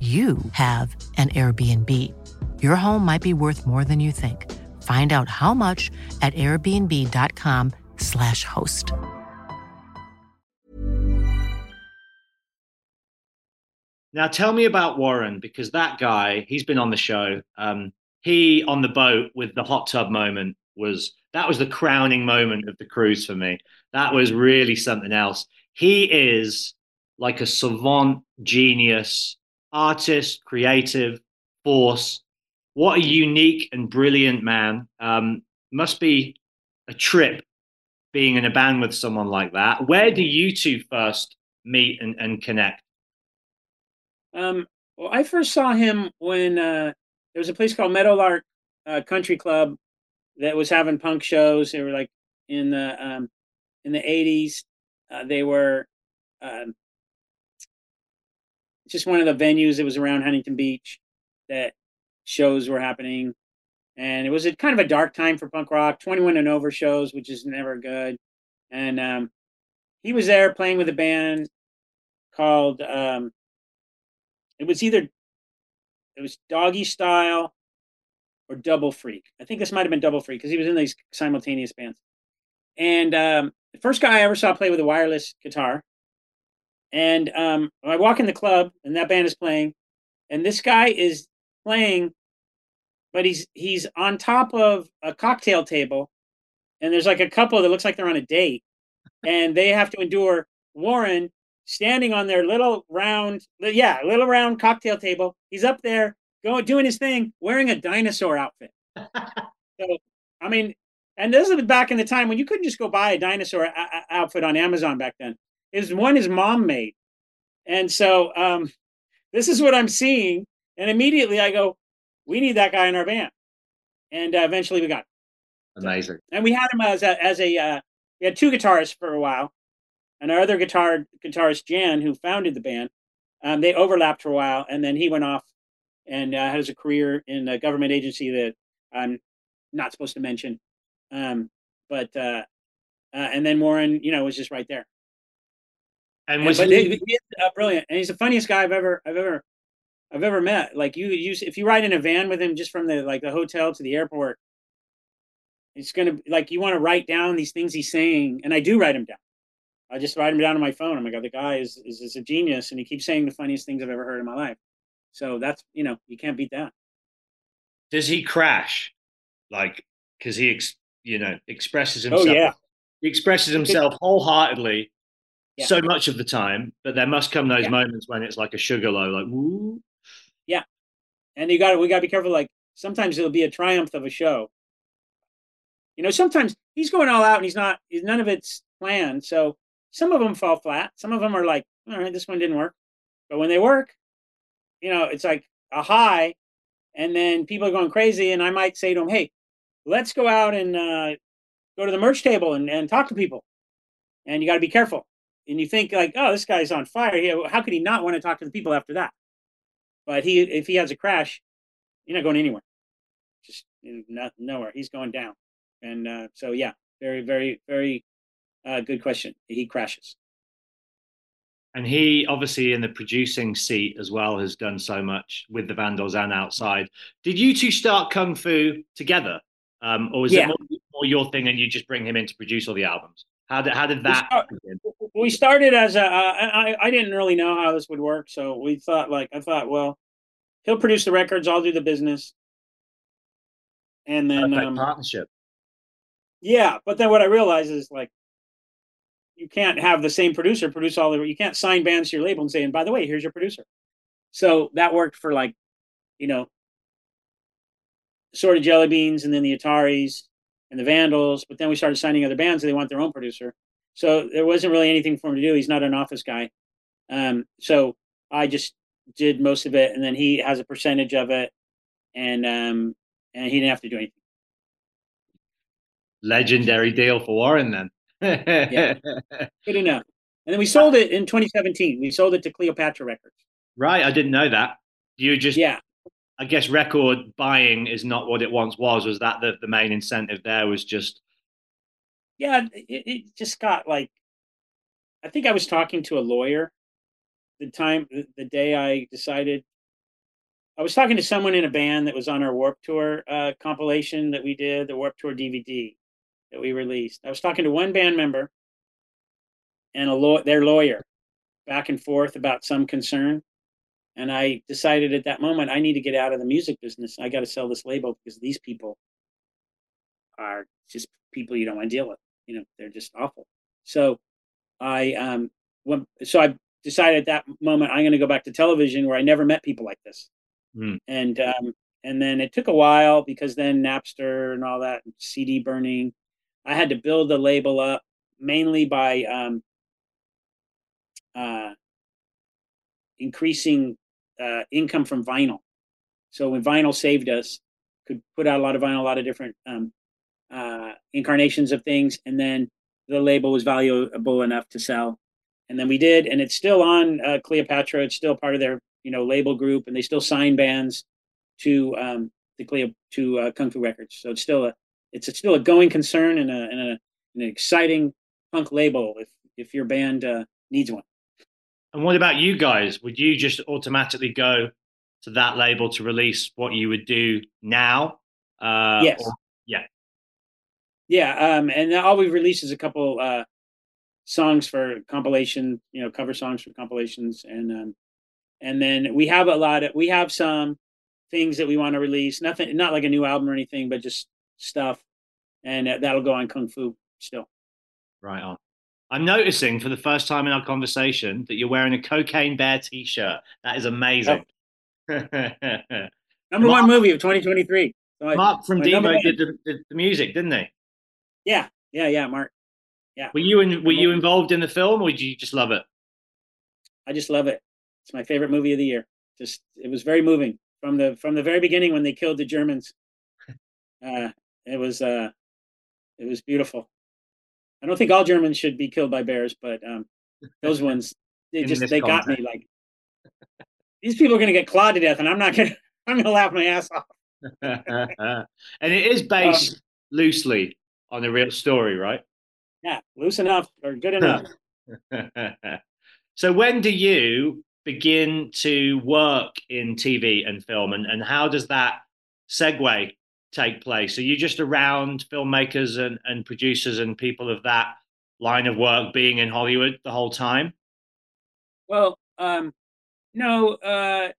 you have an Airbnb. Your home might be worth more than you think. Find out how much at airbnb.com/slash host. Now tell me about Warren because that guy, he's been on the show. Um, he on the boat with the hot tub moment was that was the crowning moment of the cruise for me. That was really something else. He is like a savant genius, artist, creative force. What a unique and brilliant man. Um, must be a trip being in a band with someone like that. Where do you two first meet and, and connect? Um, well, I first saw him when uh, there was a place called Meadowlark uh, Country Club that was having punk shows. They were like in the um, in the eighties. Uh, they were um, just one of the venues that was around Huntington Beach that shows were happening, and it was a kind of a dark time for punk rock. Twenty one and over shows, which is never good. And um, he was there playing with a band called um, it was either it was Doggy Style or Double Freak. I think this might have been Double Freak because he was in these simultaneous bands. And um, the first guy I ever saw play with a wireless guitar. And um, I walk in the club and that band is playing, and this guy is playing, but he's he's on top of a cocktail table, and there's like a couple that looks like they're on a date, and they have to endure Warren standing on their little round, yeah, little round cocktail table. He's up there going doing his thing, wearing a dinosaur outfit. so, I mean, and this is back in the time when you couldn't just go buy a dinosaur a- a- outfit on Amazon back then. Is one his mom made, and so um, this is what I'm seeing, and immediately I go, "We need that guy in our band," and uh, eventually we got. Him. Amazing. And we had him as a as a uh, we had two guitarists for a while, and our other guitar guitarist Jan, who founded the band, um, they overlapped for a while, and then he went off and uh, has a career in a government agency that I'm not supposed to mention. Um, but uh, uh, and then Warren, you know, was just right there. And was but he, he, he uh, brilliant, and he's the funniest guy I've ever I've ever I've ever met. Like you, you if you ride in a van with him just from the like the hotel to the airport, it's gonna like you want to write down these things he's saying, and I do write them down. I just write them down on my phone. I'm like, oh, the guy is, is is a genius, and he keeps saying the funniest things I've ever heard in my life. So that's you know you can't beat that. Does he crash? Like, because he, ex- you know, expresses himself. Oh yeah, He expresses himself wholeheartedly Yeah. so much of the time, but there must come those Yeah. moments when it's like a sugar low, like, woo. Yeah, and you got to we got to be careful. Like sometimes it'll be a triumph of a show. You know, sometimes he's going all out and he's not. He's, none of it's planned. So some of them fall flat. Some of them are like, all right, this one didn't work. But when they work, you know, it's like a high, and then people are going crazy. And I might say to them, hey, let's go out and uh, go to the merch table and, and talk to people. And you got to be careful. And you think like, oh, this guy's on fire. Yeah, how could he not want to talk to the people after that? But he, if he has a crash, you're not going anywhere. Just not, nowhere. He's going down. And uh, so, yeah, very, very, very uh, good question. He crashes. And he obviously in the producing seat as well has done so much with the Vandals and outside. Did you two start Kung Fu together? Um, or was Yeah. it more, more your thing and you just bring him in to produce all the albums? How did, how did that start- begin? we started as a. Uh, I, I didn't really know how this would work, so we thought like I thought, well, he'll produce the records, I'll do the business, and then um, partnership. yeah. But then what I realized is like, you can't have the same producer produce all the. You can't sign bands to your label and say, and by the way, here's your producer. So that worked for like, you know, Assorted Jelly Beans, and then the Ataris and the Vandals. But then we started signing other bands, and they want their own producer. So there wasn't really anything for him to do. He's not an office guy. Um, so I just did most of it, and then he has a percentage of it, and um, and he didn't have to do anything. Legendary deal for Warren then. Yeah. Good enough. And then we sold it in 2017. We sold it to Cleopatra Records. Right, I didn't know that. You just, Yeah, I guess, record buying is not what it once was. Was that the, the main incentive there? Was just yeah. It, it just got like, I think I was talking to a lawyer the time the, day I decided. I was talking to someone in a band that was on our Warped Tour uh, compilation that we did, the Warped Tour DVD that we released. I was talking to one band member and a law their lawyer back and forth about some concern. And I decided at that moment I need to get out of the music business. I got to sell this label because these people are just people you don't want to deal with. You know, they're just awful. So I um went, so I decided at that moment I'm going to go back to television where I never met people like this. Hmm. And um and then it took a while because then Napster and all that CD burning. I had to build the label up mainly by um uh increasing uh, income from vinyl. So when vinyl saved us, could put out a lot of vinyl, a lot of different um, uh, incarnations of things, and then the label was valuable enough to sell. And then we did, and it's still on uh, Cleopatra. It's still part of their you know label group, and they still sign bands to um, the Cleo to uh, Kung Fu Records. So it's still a it's still a going concern and, a, and a, an exciting punk label if if your band uh, needs one. And what about you guys? Would you just automatically go to that label to release what you would do now? Uh, Yes. or- yeah. Yeah, um, and all we've released is a couple uh, songs for compilation, you know, cover songs for compilations, and um, and then we have a lot of we have some things that we want to release. Nothing, not like a new album or anything, but just stuff, and uh, that'll go on Kung Fu still. Right on. I'm noticing for the first time in our conversation that you're wearing a Cocaine Bear t-shirt. That is amazing. Number Mark- one movie of 2023. So I- Mark from Devo did the, the, the music, didn't they? Yeah, yeah, yeah. Mark, Yeah. Were you in, were you involved in the film, or did you just love it? I just love it. It's my favorite movie of the year. Just it was very moving from the from the very beginning when they killed the Germans. Uh, it was uh, it was beautiful. I don't think all Germans should be killed by bears, but um, those ones they just they got me like these people are gonna get clawed to death, and I'm not gonna I'm gonna laugh my ass off. and it is based loosely on a real story, right? Yeah, loose enough or good enough. so when do you begin to work in TV and film and, and how does that segue take place? Are you just around filmmakers and, and producers and people of that line of work being in Hollywood the whole time? Well, um, no, uh,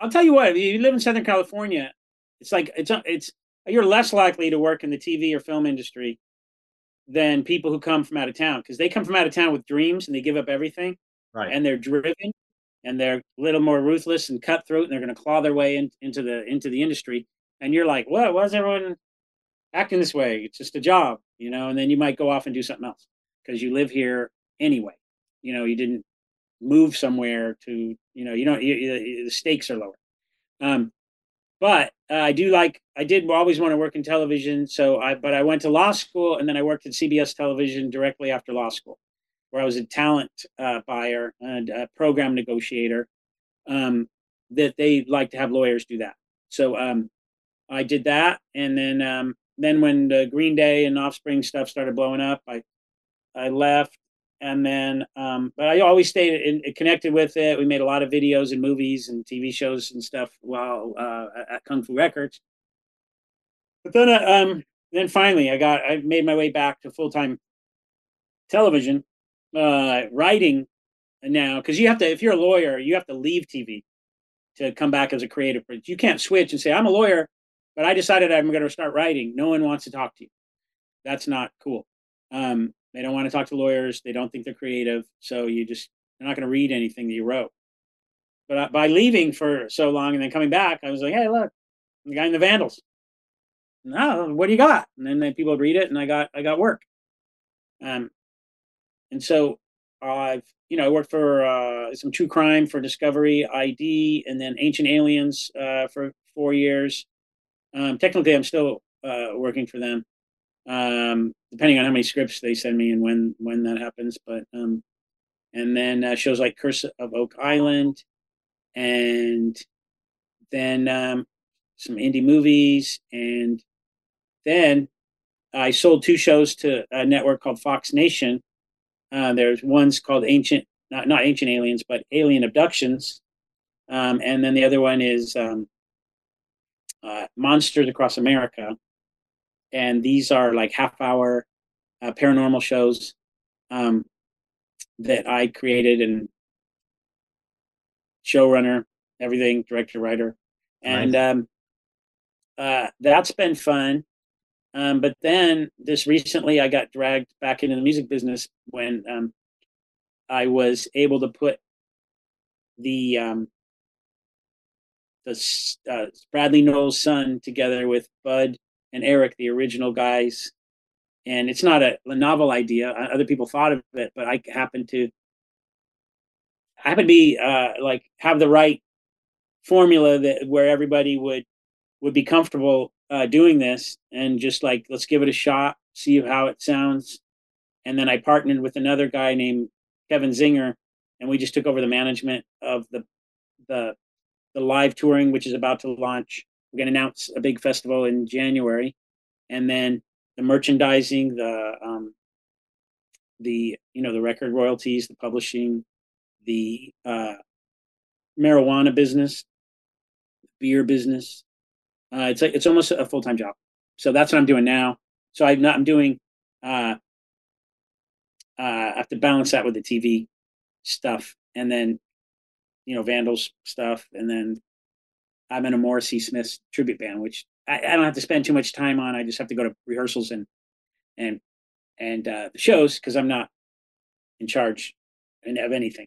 I'll tell you what. If you live in Southern California, it's like it's it's you're less likely to work in the TV or film industry than people who come from out of town because they come from out of town with dreams and they give up everything Right. and they're driven and they're a little more ruthless and cutthroat and they're going to claw their way in, into the into the industry and you're like what why is everyone acting this way it's just a job you know and then you might go off and do something else because you live here anyway you know you didn't move somewhere to you know you don't you, you, the stakes are lower um but uh, I do like I did always want to work in television. So I but I went to law school and then I worked at CBS Television directly after law school, where I was a talent uh, buyer and a program negotiator. Um, that they like to have lawyers do that. So um, I did that, and then um, then when the Green Day and Offspring stuff started blowing up, I I left, and then um, but I always stayed in, connected with it. We made a lot of videos and movies and TV shows and stuff while uh, at Kung Fu Records. But then, uh, um, then finally, I got I made my way back to full time television uh, writing now because you have to if you're a lawyer you have to leave TV to come back as a creative. You can't switch and say I'm a lawyer, but I decided I'm going to start writing. No one wants to talk to you. That's not cool. Um, they don't want to talk to lawyers. They don't think they're creative. So you just they're not going to read anything that you wrote. But by leaving for so long and then coming back, I was like, hey, look, the guy in the Vandals. No, what do you got? And then, then people would read it, and I got I got work. Um, and so I've you know I worked for uh, some true crime for Discovery ID, and then Ancient Aliens uh, for four years. Um, technically, I'm still uh, working for them, um, depending on how many scripts they send me and when when that happens. But um, and then uh, shows like Curse of Oak Island, and then um, some indie movies, and then I sold two shows to a network called Fox Nation. Uh, there's one's called Ancient, not not Ancient Aliens, but Alien Abductions, um, and then the other one is um, uh, Monsters Across America, and these are like half hour uh, paranormal shows um, that I created and showrunner, everything, director, writer, and um, uh, that's been fun. Um, but then this recently, I got dragged back into the music business when um, I was able to put the um, the uh, Bradley Nowell's son together with Bud and Eric, the original guys. And it's not a, a novel idea. Other people thought of it, but I happen to I happen to be uh, like have the right formula that where everybody would would be comfortable uh, doing this and just like let's give it a shot, see how it sounds. And then I partnered with another guy named Kevin Zinger, and we just took over the management of the the the live touring, which is about to launch. We're going to announce a big festival in January, and then the merchandising, the um, the you know the record royalties, the publishing, the uh, marijuana business, beer business. Uh, it's like it's almost a full time job. So that's what I'm doing now. So I'm not I'm doing. Uh, uh, I have to balance that with the TV stuff, and then you know Vandals stuff, and then I'm in a Morrissey Smith tribute band, which I, I, don't have to spend too much time on. I just have to go to rehearsals and and and uh, the shows because I'm not in charge and of anything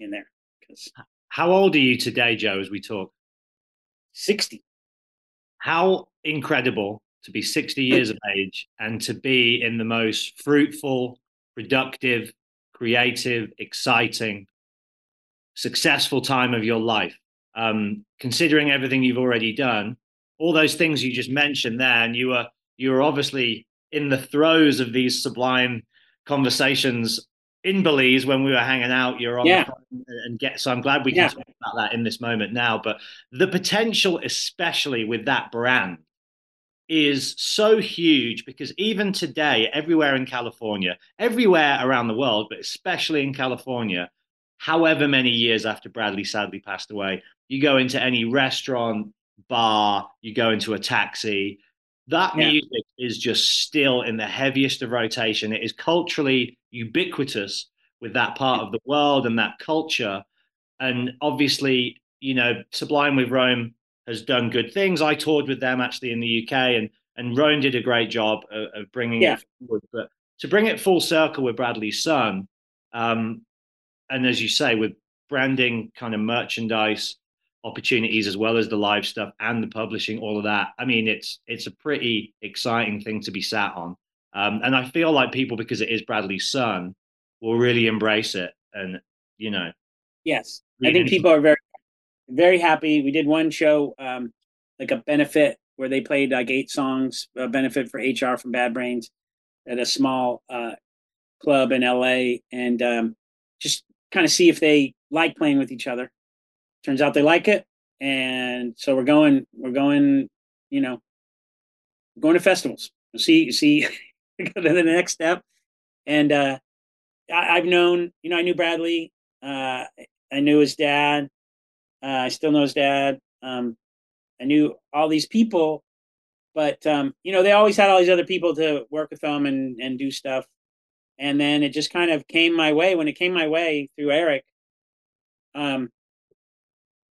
in there. Because how old are you today, Joe? As we talk, sixty. How incredible to be sixty years of age and to be in the most fruitful, productive, creative, exciting, successful time of your life. Um, considering everything you've already done, all those things you just mentioned there, and you were you were obviously in the throes of these sublime conversations in Belize when we were hanging out. You're on yeah. and get so I'm glad we can Yeah. talk about that in this moment now. But the potential, especially with that brand, is so huge because even today, everywhere in California, everywhere around the world, but especially in California, however many years after Bradley sadly passed away, you go into any restaurant, bar, you go into a taxi, that Yeah. music is just still in the heaviest of rotation. It is culturally ubiquitous with that part of the world and that culture. And obviously, you know, Sublime with Rome has done good things. I toured with them actually in the UK, and and Rome did a great job of, of bringing Yeah. it forward. But to bring it full circle with Bradley's son, um, and as you say, with branding, kind of merchandise opportunities as well as the live stuff and the publishing, all of that. I mean, it's it's a pretty exciting thing to be sat on, um, and I feel like people, because it is Bradley's son, will really embrace it. And you know, Yes, I think people are very, very happy. We did one show, um, like a benefit where they played like eight songs, a benefit for HR from Bad Brains, at a small uh, club in LA, and um, just kind of see if they like playing with each other. Turns out they like it, and so we're going. We're going. You know, going to festivals. See, see, go to the next step. And uh, I, I've known, you know, I knew Bradley. Uh, I knew his dad. Uh, I still know his dad. Um, I knew all these people, but um, you know, they always had all these other people to work with them and and do stuff. And then it just kind of came my way. When it came my way through Eric, um,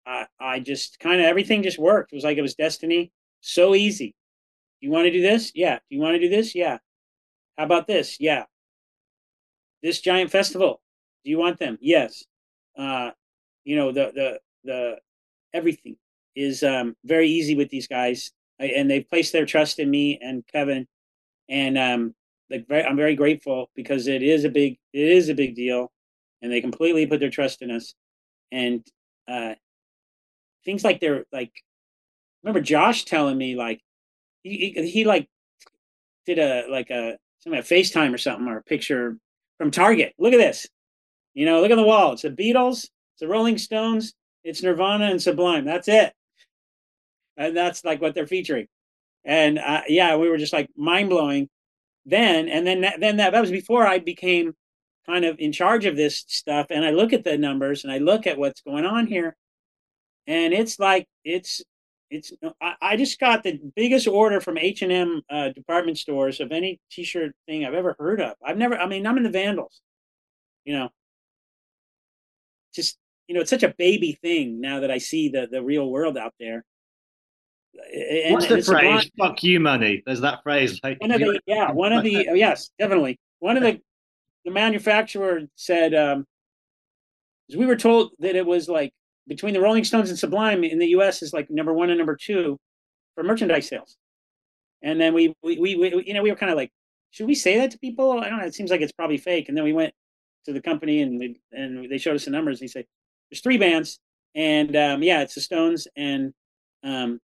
I I just kind of everything just worked. It was like it was destiny. So easy. You want to do this? Yeah. Do you want to do this? Yeah. How about this? Yeah. This giant festival. Do you want them? Yes. Uh, you know the the the everything is um, very easy with these guys, I, and they've placed their trust in me and Kevin, and um, like very, I'm very grateful because it is a big it is a big deal, and they completely put their trust in us, and uh, things like they're like, remember Josh telling me like, he he, he like did a like a some a FaceTime or something or a picture from Target. Look at this. You know, look at the wall. It's the Beatles, it's the Rolling Stones, it's Nirvana and Sublime. That's it. And that's like what they're featuring. And uh, yeah, we were just like mind blowing then. And then that, then that, that was before I became kind of in charge of this stuff. And I look at the numbers and I look at what's going on here, and it's like it's it's. I, I just got the biggest order from H and M uh, department stores of any T-shirt thing I've ever heard of. I've never. I mean, I'm in the Vandals. You know, just you know, it's such a baby thing now that I see the the real world out there. And- what's the phrase? Fuck you, money. There's that phrase. Like, One of the yeah, one of the yes, definitely. One of the the manufacturer said um we were told that it was like between the Rolling Stones and Sublime in the U.S. is like number one and number two for merchandise sales. And then we we we, we you know we were kind of like, should we say that to people? I don't know. It seems like it's probably fake. And then we went to the company and we, and they showed us the numbers. And he said, there's three bands, and um, yeah, it's the Stones and um,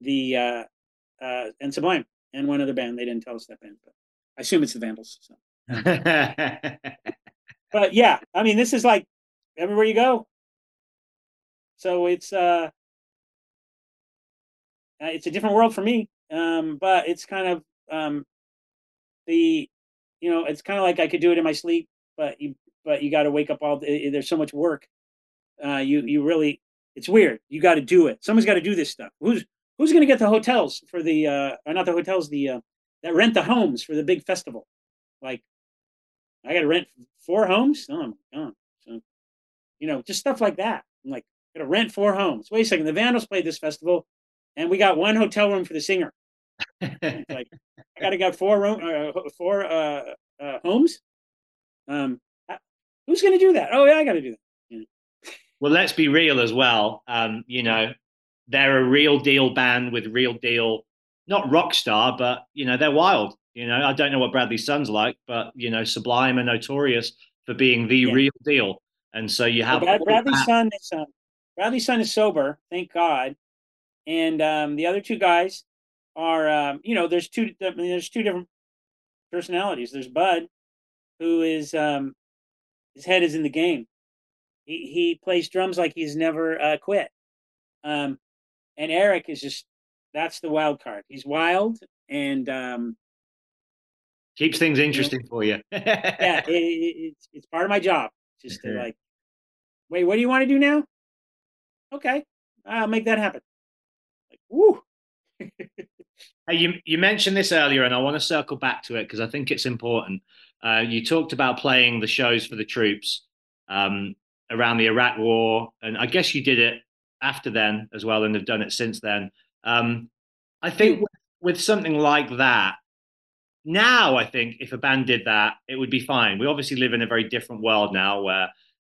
the uh, uh, and Sublime and one other band. They didn't tell us that band, but I assume it's the Vandals. So. But yeah, I mean, this is like everywhere you go. So it's uh, uh, it's a different world for me. Um, but it's kind of um, the, you know, it's kind of like I could do it in my sleep, but you but you got to wake up all. Day. There's so much work. Uh, you you really, it's weird. You got to do it. Someone's got to do this stuff. Who's who's going to get the hotels for the uh, or not the hotels the uh, that rent the homes for the big festival? Like, I got to rent four homes. Oh my god! So, you know, just stuff like that. I'm like, I got to rent four homes. Wait a second. The Vandals played this festival, and we got one hotel room for the singer. Like, I got to got four room, uh, four uh, uh, homes. Um, uh, who's going to do that? Oh yeah, I got to do that. well, let's be real as well. Um, you know, they're a real deal band with real deal, not rock star, but you know, they're wild. You know, I don't know what Bradley's son's like, but you know, Sublime are notorious for being the Yeah. real deal. And so you have Well, Brad, Bradley's that- son is um, Bradley's son is sober, thank God, and um, the other two guys are um, you know there's two I mean, there's two different personalities. There's Bud, who is um, his head is in the game. He he plays drums like he's never uh, quit. Um, and Eric is just that's the wild card. He's wild and um, keeps things interesting for you. yeah, it, it, it's it's part of my job just to Mhm. like, wait, what do you want to do now? Okay, I'll make that happen. Like, woo. Hey, you you mentioned this earlier, and I want to circle back to it because I think it's important. Uh, you talked about playing the shows for the troops um, around the Iraq War, and I guess you did it after then as well, and have done it since then. Um, I think with, with something like that, now I think if a band did that, it would be fine. We obviously live in a very different world now where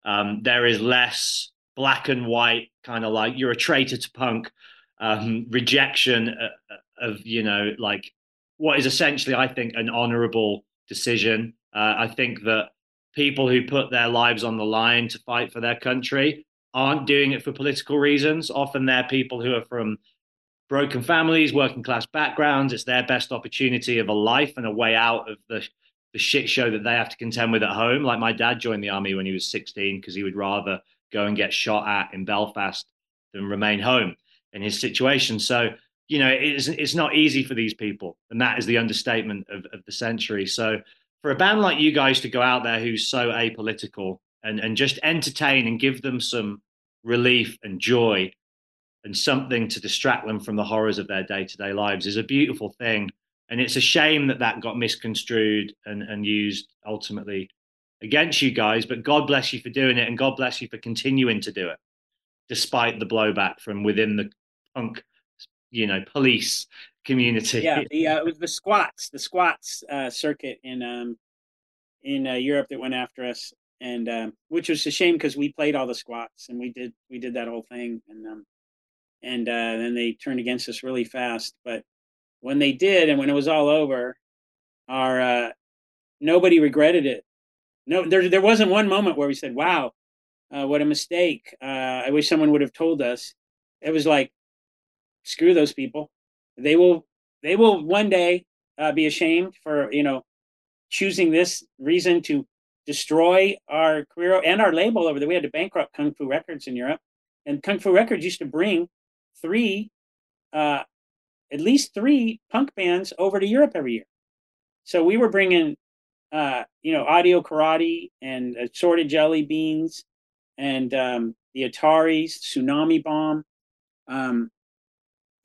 um, there is less black and white kind of like you're a traitor to punk um, rejection of, of you know like what is essentially I think an honourable decision. Uh, I think that people who put their lives on the line to fight for their country aren't doing it for political reasons. Often they're people who are from broken families, working class backgrounds. It's their best opportunity of a life and a way out of the the shit show that they have to contend with at home. Like my dad joined the army when he was 16 because he would rather go and get shot at in Belfast than remain home in his situation. So, you know, it's, it's not easy for these people. And that is the understatement of, of the century. So, for a band like you guys to go out there who's so apolitical and, and just entertain and give them some relief and joy and something to distract them from the horrors of their day to day lives is a beautiful thing. And it's a shame that that got misconstrued and, and used ultimately against you guys. But God bless you for doing it, and God bless you for continuing to do it, despite the blowback from within the punk, you know, police community. Yeah, the, uh, it was the squats, the squats uh, circuit in um, in uh, Europe that went after us, and um, which was a shame because we played all the squats and we did we did that whole thing, and um, and uh, then they turned against us really fast. But when they did, and when it was all over, our uh, nobody regretted it. No, there there wasn't one moment where we said, "Wow, uh, what a mistake." Uh, I wish someone would have told us. It was like, screw those people. They will they will one day uh, be ashamed for you know choosing this reason to destroy our career and our label over there. We had to bankrupt Kung Fu Records in Europe, and Kung Fu Records used to bring three, uh, at least three punk bands over to Europe every year. So we were bringing, uh, you know, Audio Karate and Assorted Jelly Beans and um, the Ataris, Tsunami Bomb, um,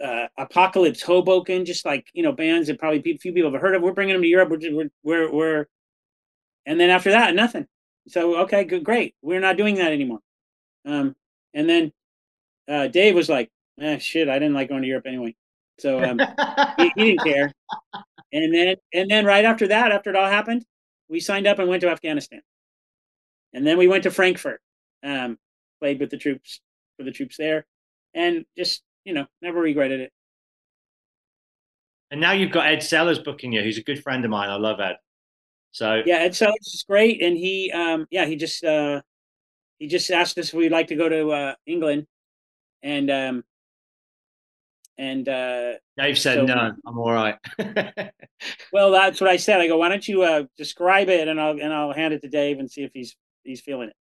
uh, Apocalypse Hoboken, just like, you know, bands that probably few people have heard of. We're bringing them to Europe. We're, we're, we're, we're and then after that, nothing. So, okay, good, great. We're not doing that anymore. Um, and then uh, Dave was like, eh, shit, I didn't like going to Europe anyway. So um, he, he, didn't care. And then, and then right after that, after it all happened, we signed up and went to Afghanistan. And then we went to Frankfurt, um, played with the troops for the troops there, and just you know never regretted it. And now you've got Ed Sellers booking you. He's a good friend of mine. I love Ed. So yeah, Ed Sellers is great, and he um, yeah he just uh, he just asked us if we'd like to go to uh, England, and um, and uh, Dave said, so, "No, I'm all right." well, that's what I said. I go, "Why don't you uh, describe it, and I'll and I'll hand it to Dave and see if he's he's feeling it."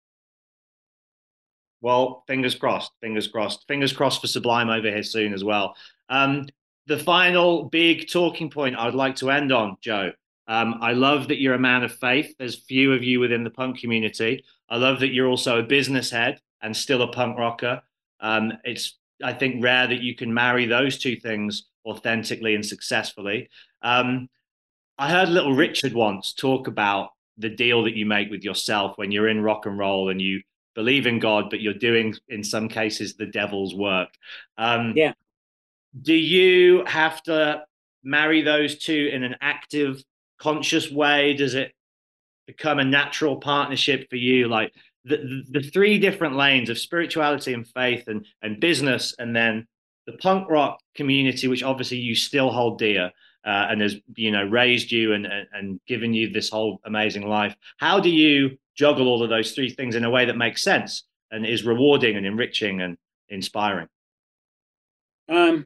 Well, fingers crossed. Fingers crossed. Fingers crossed for Sublime over here soon as well. Um, the final big talking point I'd like to end on, Joe. Um, I love that you're a man of faith. There's few of you within the punk community. I love that you're also a business head and still a punk rocker. Um, it's I think rare that you can marry those two things authentically and successfully. Um, I heard Little Richard once talk about the deal that you make with yourself when you're in rock and roll and you believe in God, but you're doing, in some cases, the devil's work. Um, yeah. Do you have to marry those two in an active, conscious way? Does it become a natural partnership for you? Like, the, the three different lanes of spirituality and faith and, and business, and then the punk rock community, which obviously you still hold dear uh, and has you know raised you and, and, and given you this whole amazing life. How do you juggle all of those three things in a way that makes sense and is rewarding and enriching and inspiring? Um,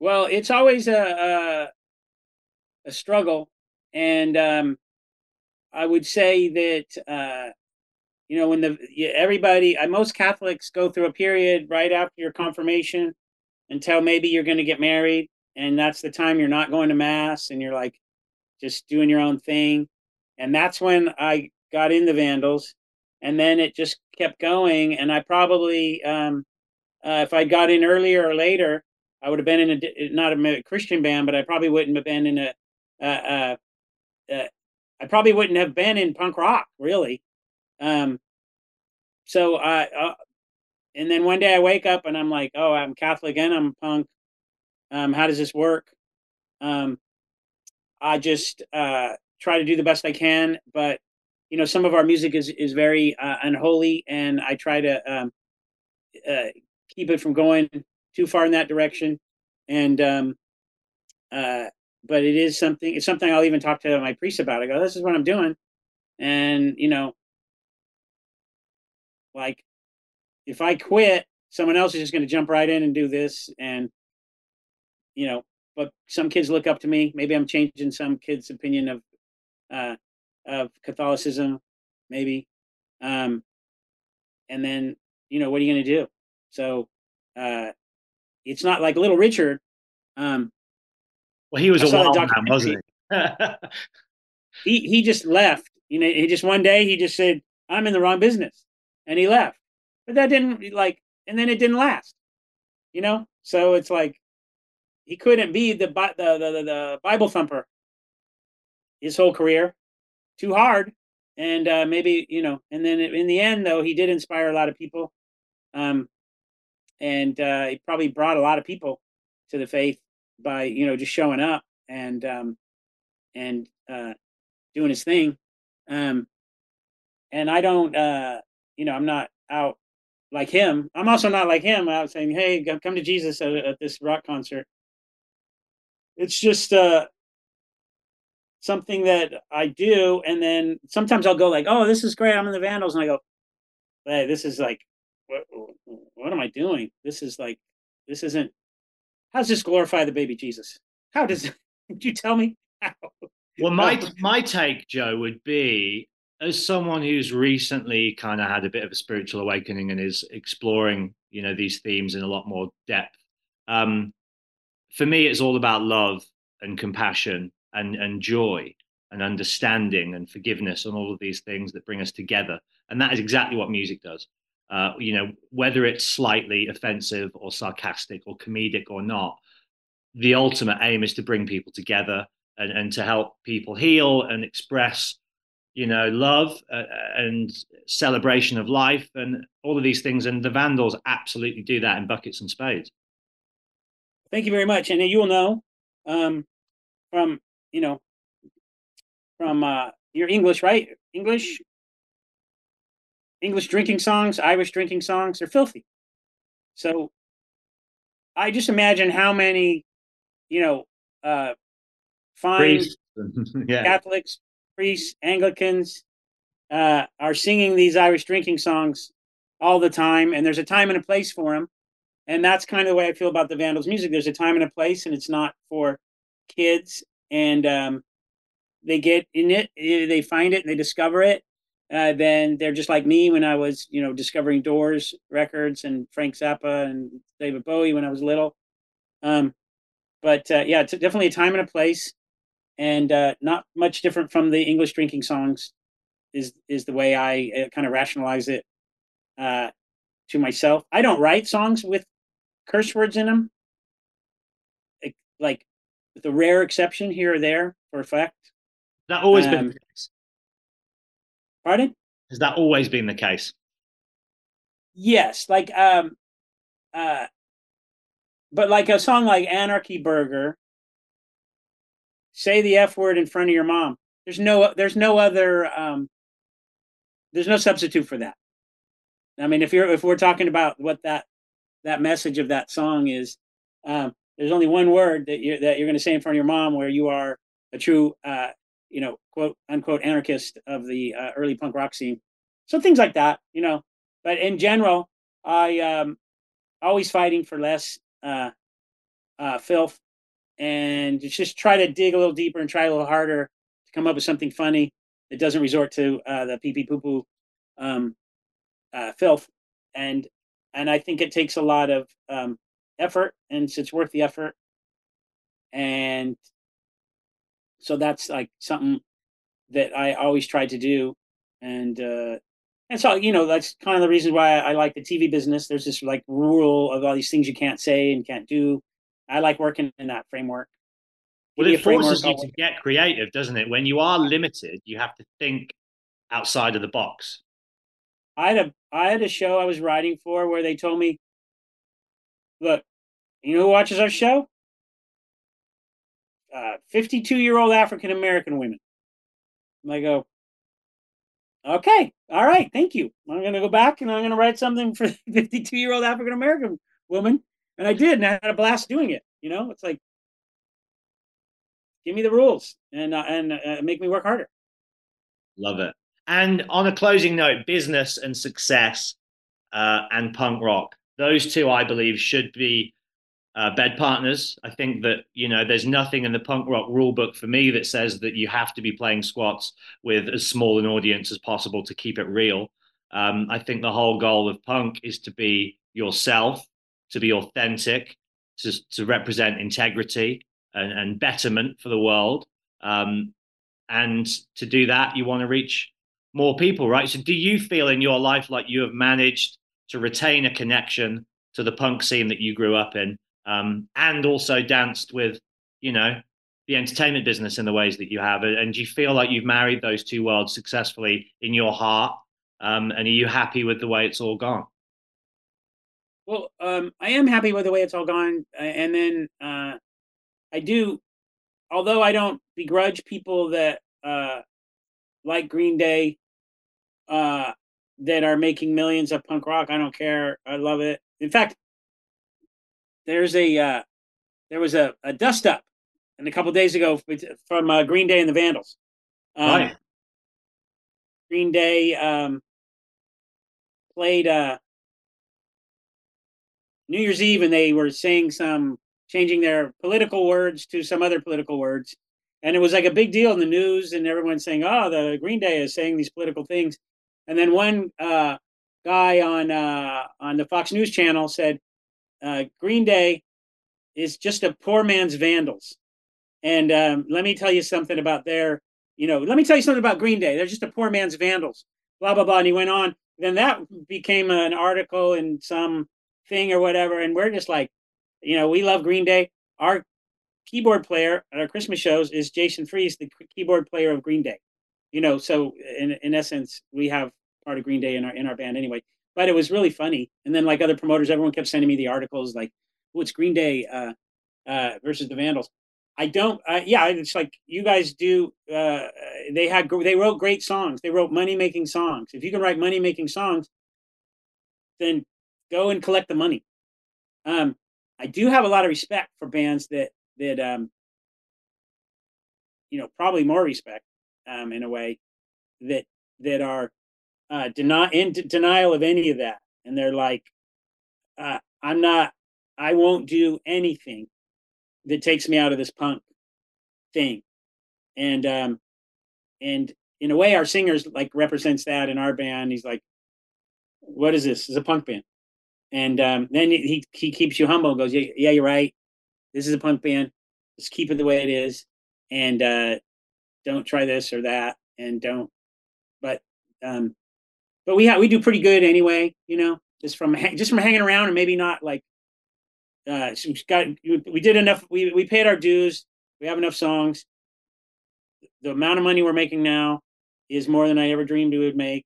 well, it's always a a, a struggle, and um, I would say that uh, you know when the everybody uh, most catholics go through a period right after your confirmation until maybe you're going to get married and that's the time you're not going to mass and you're like just doing your own thing. And that's when i got in the vandals and then it just kept going and i probably um, uh, if i got in earlier or later i would have been in a not a christian band but i probably wouldn't have been in a uh i probably wouldn't have been in punk rock really um, so I, uh, and then one day I wake up and I'm like, oh, I'm Catholic and I'm punk. Um, how does this work? Um, I just uh, try to do the best I can, but you know, some of our music is is very uh, unholy, and I try to um, uh, keep it from going too far in that direction. And um, uh, but it is something. It's something I'll even talk to my priest about. I go, "This is what I'm doing," and you know, like if I quit, someone else is just going to jump right in and do this, and you know. But some kids look up to me. Maybe I'm changing some kids' opinion of uh, of Catholicism, maybe. Um, and then you know what are you going to do? So uh, it's not like Little Richard. Um, well, he was I a wild man, wasn't he? he he just left. You know, he just one day he just said, "I'm in the wrong business," and he left. But that didn't like, and then it didn't last. You know, so it's like he couldn't be the the the, the, the Bible thumper his whole career. Too hard, and uh, maybe you know. And then in the end, though, he did inspire a lot of people, um, and uh, he probably brought a lot of people to the faith by you know just showing up and um, and uh, doing his thing. Um, and I don't, uh, you know, I'm not out like him. I'm also not like him out saying, "Hey, come to Jesus at, at this rock concert." It's just uh, something that I do, and then sometimes I'll go like, "Oh, this is great. I'm in the Vandals," and I go, "Hey, this is like, what, what am I doing? This is like, this isn't. How does this glorify the baby Jesus? How does? Could you tell me? How? Well, my my take, Joe, would be as someone who's recently kind of had a bit of a spiritual awakening and is exploring, you know, these themes in a lot more depth. Um, for me, it's all about love and compassion and and joy and understanding and forgiveness and all of these things that bring us together. And that is exactly what music does. Uh, you know, whether it's slightly offensive or sarcastic or comedic or not, the ultimate aim is to bring people together and, and to help people heal and express you know love uh, and celebration of life and all of these things and the vandals absolutely do that in buckets and spades Thank you very much. And you will know um, from you know from uh, your English, right? English, English drinking songs, Irish drinking songs, they're filthy. So I just imagine how many, you know, uh, fine Priests. yeah Catholics, priests, Anglicans uh, are singing these Irish drinking songs all the time, and there's a time and a place for them. And that's kind of the way I feel about the Vandals music. There's a time and a place, and it's not for kids. And um, they get in it, eh, they find it, and they discover it. Uh, then they're just like me when I was, you know, discovering Doors records and Frank Zappa and David Bowie when I was little. Um, but uh, yeah, it's definitely a time and a place, and uh, not much different from the English drinking songs. Is is the way I uh, kind of rationalize it uh, to myself. I don't write songs with curse words in them, like, like with a rare exception here or there for effect. that always been Um, the case Pardon? has that always been the case Yes, like um, uh, but like a song like Anarchy Burger, say the F word in front of your mom. There's no, there's no other, um, there's no substitute for that. I mean, if you're, if we're talking about what that, that message of that song is, um, there's only one word that you're, that you're going to say in front of your mom where you are a true, uh, you know, quote unquote anarchist of the uh, early punk rock scene. So things like that, you know. But in general, I um always fighting for less uh, uh, filth, and just try to dig a little deeper and try a little harder to come up with something funny that doesn't resort to uh, the pee pee poo poo um, uh, filth. And and I think it takes a lot of um, effort, and it's, it's worth the effort. And so that's like something that I always tried to do, and uh, and so you know that's kind of the reason why I like the TV business. There's this like rule of all these things you can't say and can't do. I like working in that framework. well it forces you to get creative doesn't it when you are limited you have to think outside of the box I had a I had a show I was writing for where they told me, look, you know who watches our show? Uh, 52 year old African American women. And I go, okay, all right, thank you. I'm going to go back and I'm going to write something for 52 year old African American woman. And I did, and I had a blast doing it. You know, it's like, give me the rules and uh, and uh, make me work harder. Love it. And on a closing note, business and success uh, and punk rock, those two, I believe, should be uh, bed partners. I think that, you know, there's nothing in the punk rock rule book for me that says that you have to be playing squats with as small an audience as possible to keep it real. Um, I think the whole goal of punk is to be yourself, to be authentic, to, to represent integrity and, and betterment for the world. Um, and to do that, you want to reach more people, right? So, do you feel in your life like you have managed to retain a connection to the punk scene that you grew up in, um, and also danced with, you know, the entertainment business in the ways that you have? And do you feel like you've married those two worlds successfully in your heart? Um, and are you happy with the way it's all gone? Well, um, I am happy with the way it's all gone, and then uh, I do, although I don't begrudge people that uh, like Green Day uh, that are making millions of punk rock. I don't care. I love it. In fact, there's a uh, there was a, a dust up, and a couple days ago from uh, Green Day and the Vandals. Um, Right. Green Day um, played uh, New Year's Eve, and they were saying some changing their political words to some other political words, and it was like a big deal in the news, and everyone saying, "Oh, the Green Day is saying these political things," and then one uh, guy on uh, on the Fox News channel said, uh, "Green Day is just a poor man's Vandals," and um, let me tell you something about their, you know, let me tell you something about Green Day. They're just a poor man's Vandals. Blah blah blah, and he went on. Then that became an article in some thing or whatever, and we're just like, you know, we love Green Day. Our keyboard player at our Christmas shows is Jason Freese, the keyboard player of Green Day. You know, so in in essence, we have part of Green Day in our in our band anyway. But it was really funny. And then like other promoters, everyone kept sending me the articles like, "Oh, it's Green Day uh, uh, versus the Vandals?" I don't. Uh, yeah, it's like you guys do. Uh, they had they wrote great songs. They wrote money making songs. If you can write money making songs, then go and collect the money. Um, I do have a lot of respect for bands that that um, you know probably more respect um, in a way that that are uh, deny in denial of any of that, and they're like, uh, "I'm not. I won't do anything that takes me out of this punk thing," and um, and in a way, our singers like represents that in our band. He's like, "What is this? It's a punk band." And um, then he he keeps you humble and goes, yeah, yeah, you're right. This is a punk band. Let's keep it the way it is, and uh, don't try this or that, and don't. But um, but we ha- we do pretty good anyway, you know, just from just from hanging around and maybe not like. Uh, got we did enough. We we paid our dues. We have enough songs. The amount of money we're making now is more than I ever dreamed we would make,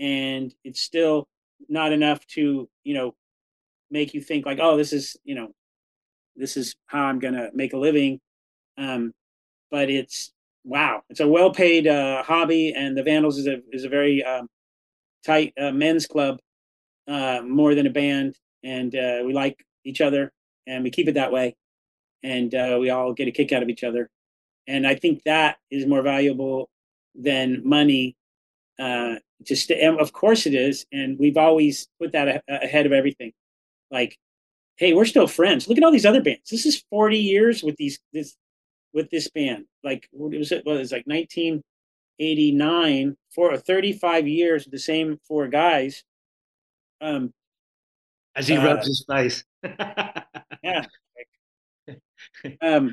and it's still not enough to you know make you think like oh this is you know this is how i'm gonna make a living um but it's wow it's a well paid uh hobby and the vandals is a is a very um tight uh, men's club uh more than a band and uh we like each other and we keep it that way and uh we all get a kick out of each other. And i think that is more valuable than money uh just and of course it is and we've always put that a- ahead of everything. Like hey we're still friends. Look at all these other bands. This is 40 years with these this with this band. Like what was it? Well it's like 1989 for 35 years the same four guys. Um As he Uh, rubs his face. yeah. Um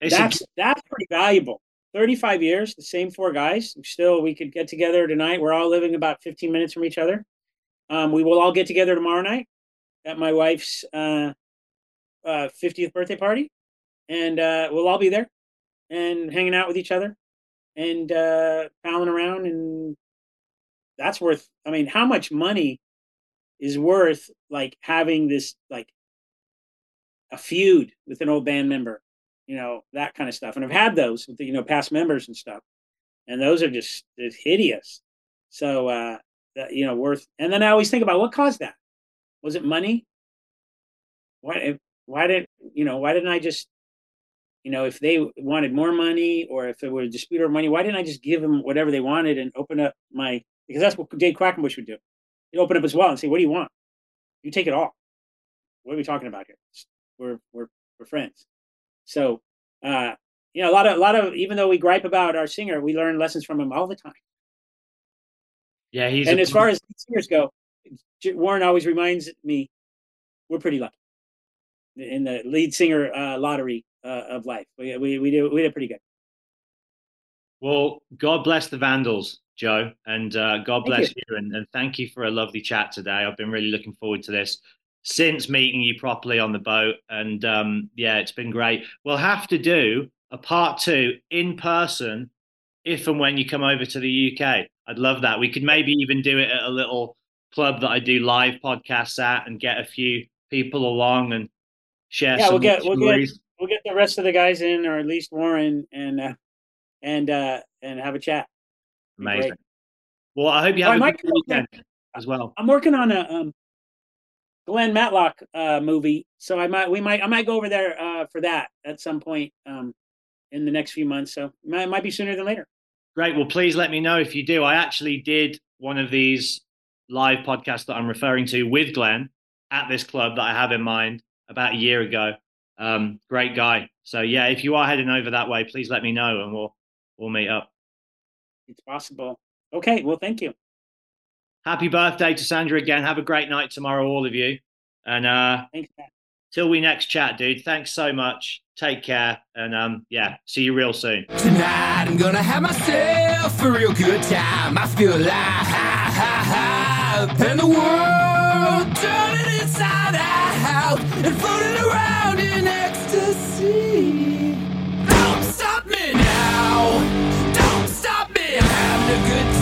that's that's pretty valuable. 35 years the same four guys. Still we could get together tonight. We're all living about 15 minutes from each other. Um, we will all get together tomorrow night at my wife's uh, uh, 50th birthday party. And uh, we'll all be there and hanging out with each other and uh, palling around and that's worth. I mean, how much money is worth like having this like a feud with an old band member, you know, that kind of stuff. And I've had those with you know past members and stuff, and those are just it's hideous. So uh, that, you know, worth. And then I always think about what caused that. Was it money? Why? Why did you know? Why didn't I just you know, if they wanted more money or if it were a dispute over money, why didn't I just give them whatever they wanted and open up my because that's what Dave Quackenbush would do. He'd open up his wallet and say, What do you want? You take it all. What are we talking about here? We're we're we're friends. So uh you know, a lot of a lot of even though we gripe about our singer, we learn lessons from him all the time. Yeah, he's and a- as far as singers go, Warren always reminds me we're pretty lucky in the lead singer uh, lottery uh, of life. We, we we do we did pretty good. Well, God bless the Vandals, Joe, and uh, God bless you. you. and, and thank you for a lovely chat today. I've been really looking forward to this since meeting you properly on the boat, and um, yeah, it's been great. We'll have to do a part two in person if and when you come over to the UK. I'd love that. We could maybe even do it at a little club that I do live podcasts at, and get a few people along and share yeah, some we'll get we'll get stories. We'll get the rest of the guys in, or at least Warren, and uh, and uh, and have a chat. Amazing. Well, I hope you Oh, have I a good over. as well. I'm working on a um, Glenn Matlock uh, movie, so I might we might I might go over there uh, for that at some point um, in the next few months. So it might, might be sooner than later. Great. Well, please let me know if you do. I actually did one of these live podcasts that I'm referring to with Glenn at this club that I have in mind about a year ago. Um, great guy. So yeah, if you are heading over that way, please let me know and we'll we'll meet up. It's possible. Okay. Well, thank you. Happy birthday to Sandra again. Have a great night tomorrow, all of you. And uh Thanks, Matt. till we next chat, dude. Thanks so much. Take care. And um yeah, see you real soon. Tonight I'm gonna have myself a real good time. I feel alive, ha, ha, ha. and the world turning inside out and floating around in Don't stop me now. Don't stop me. I'm having a good time.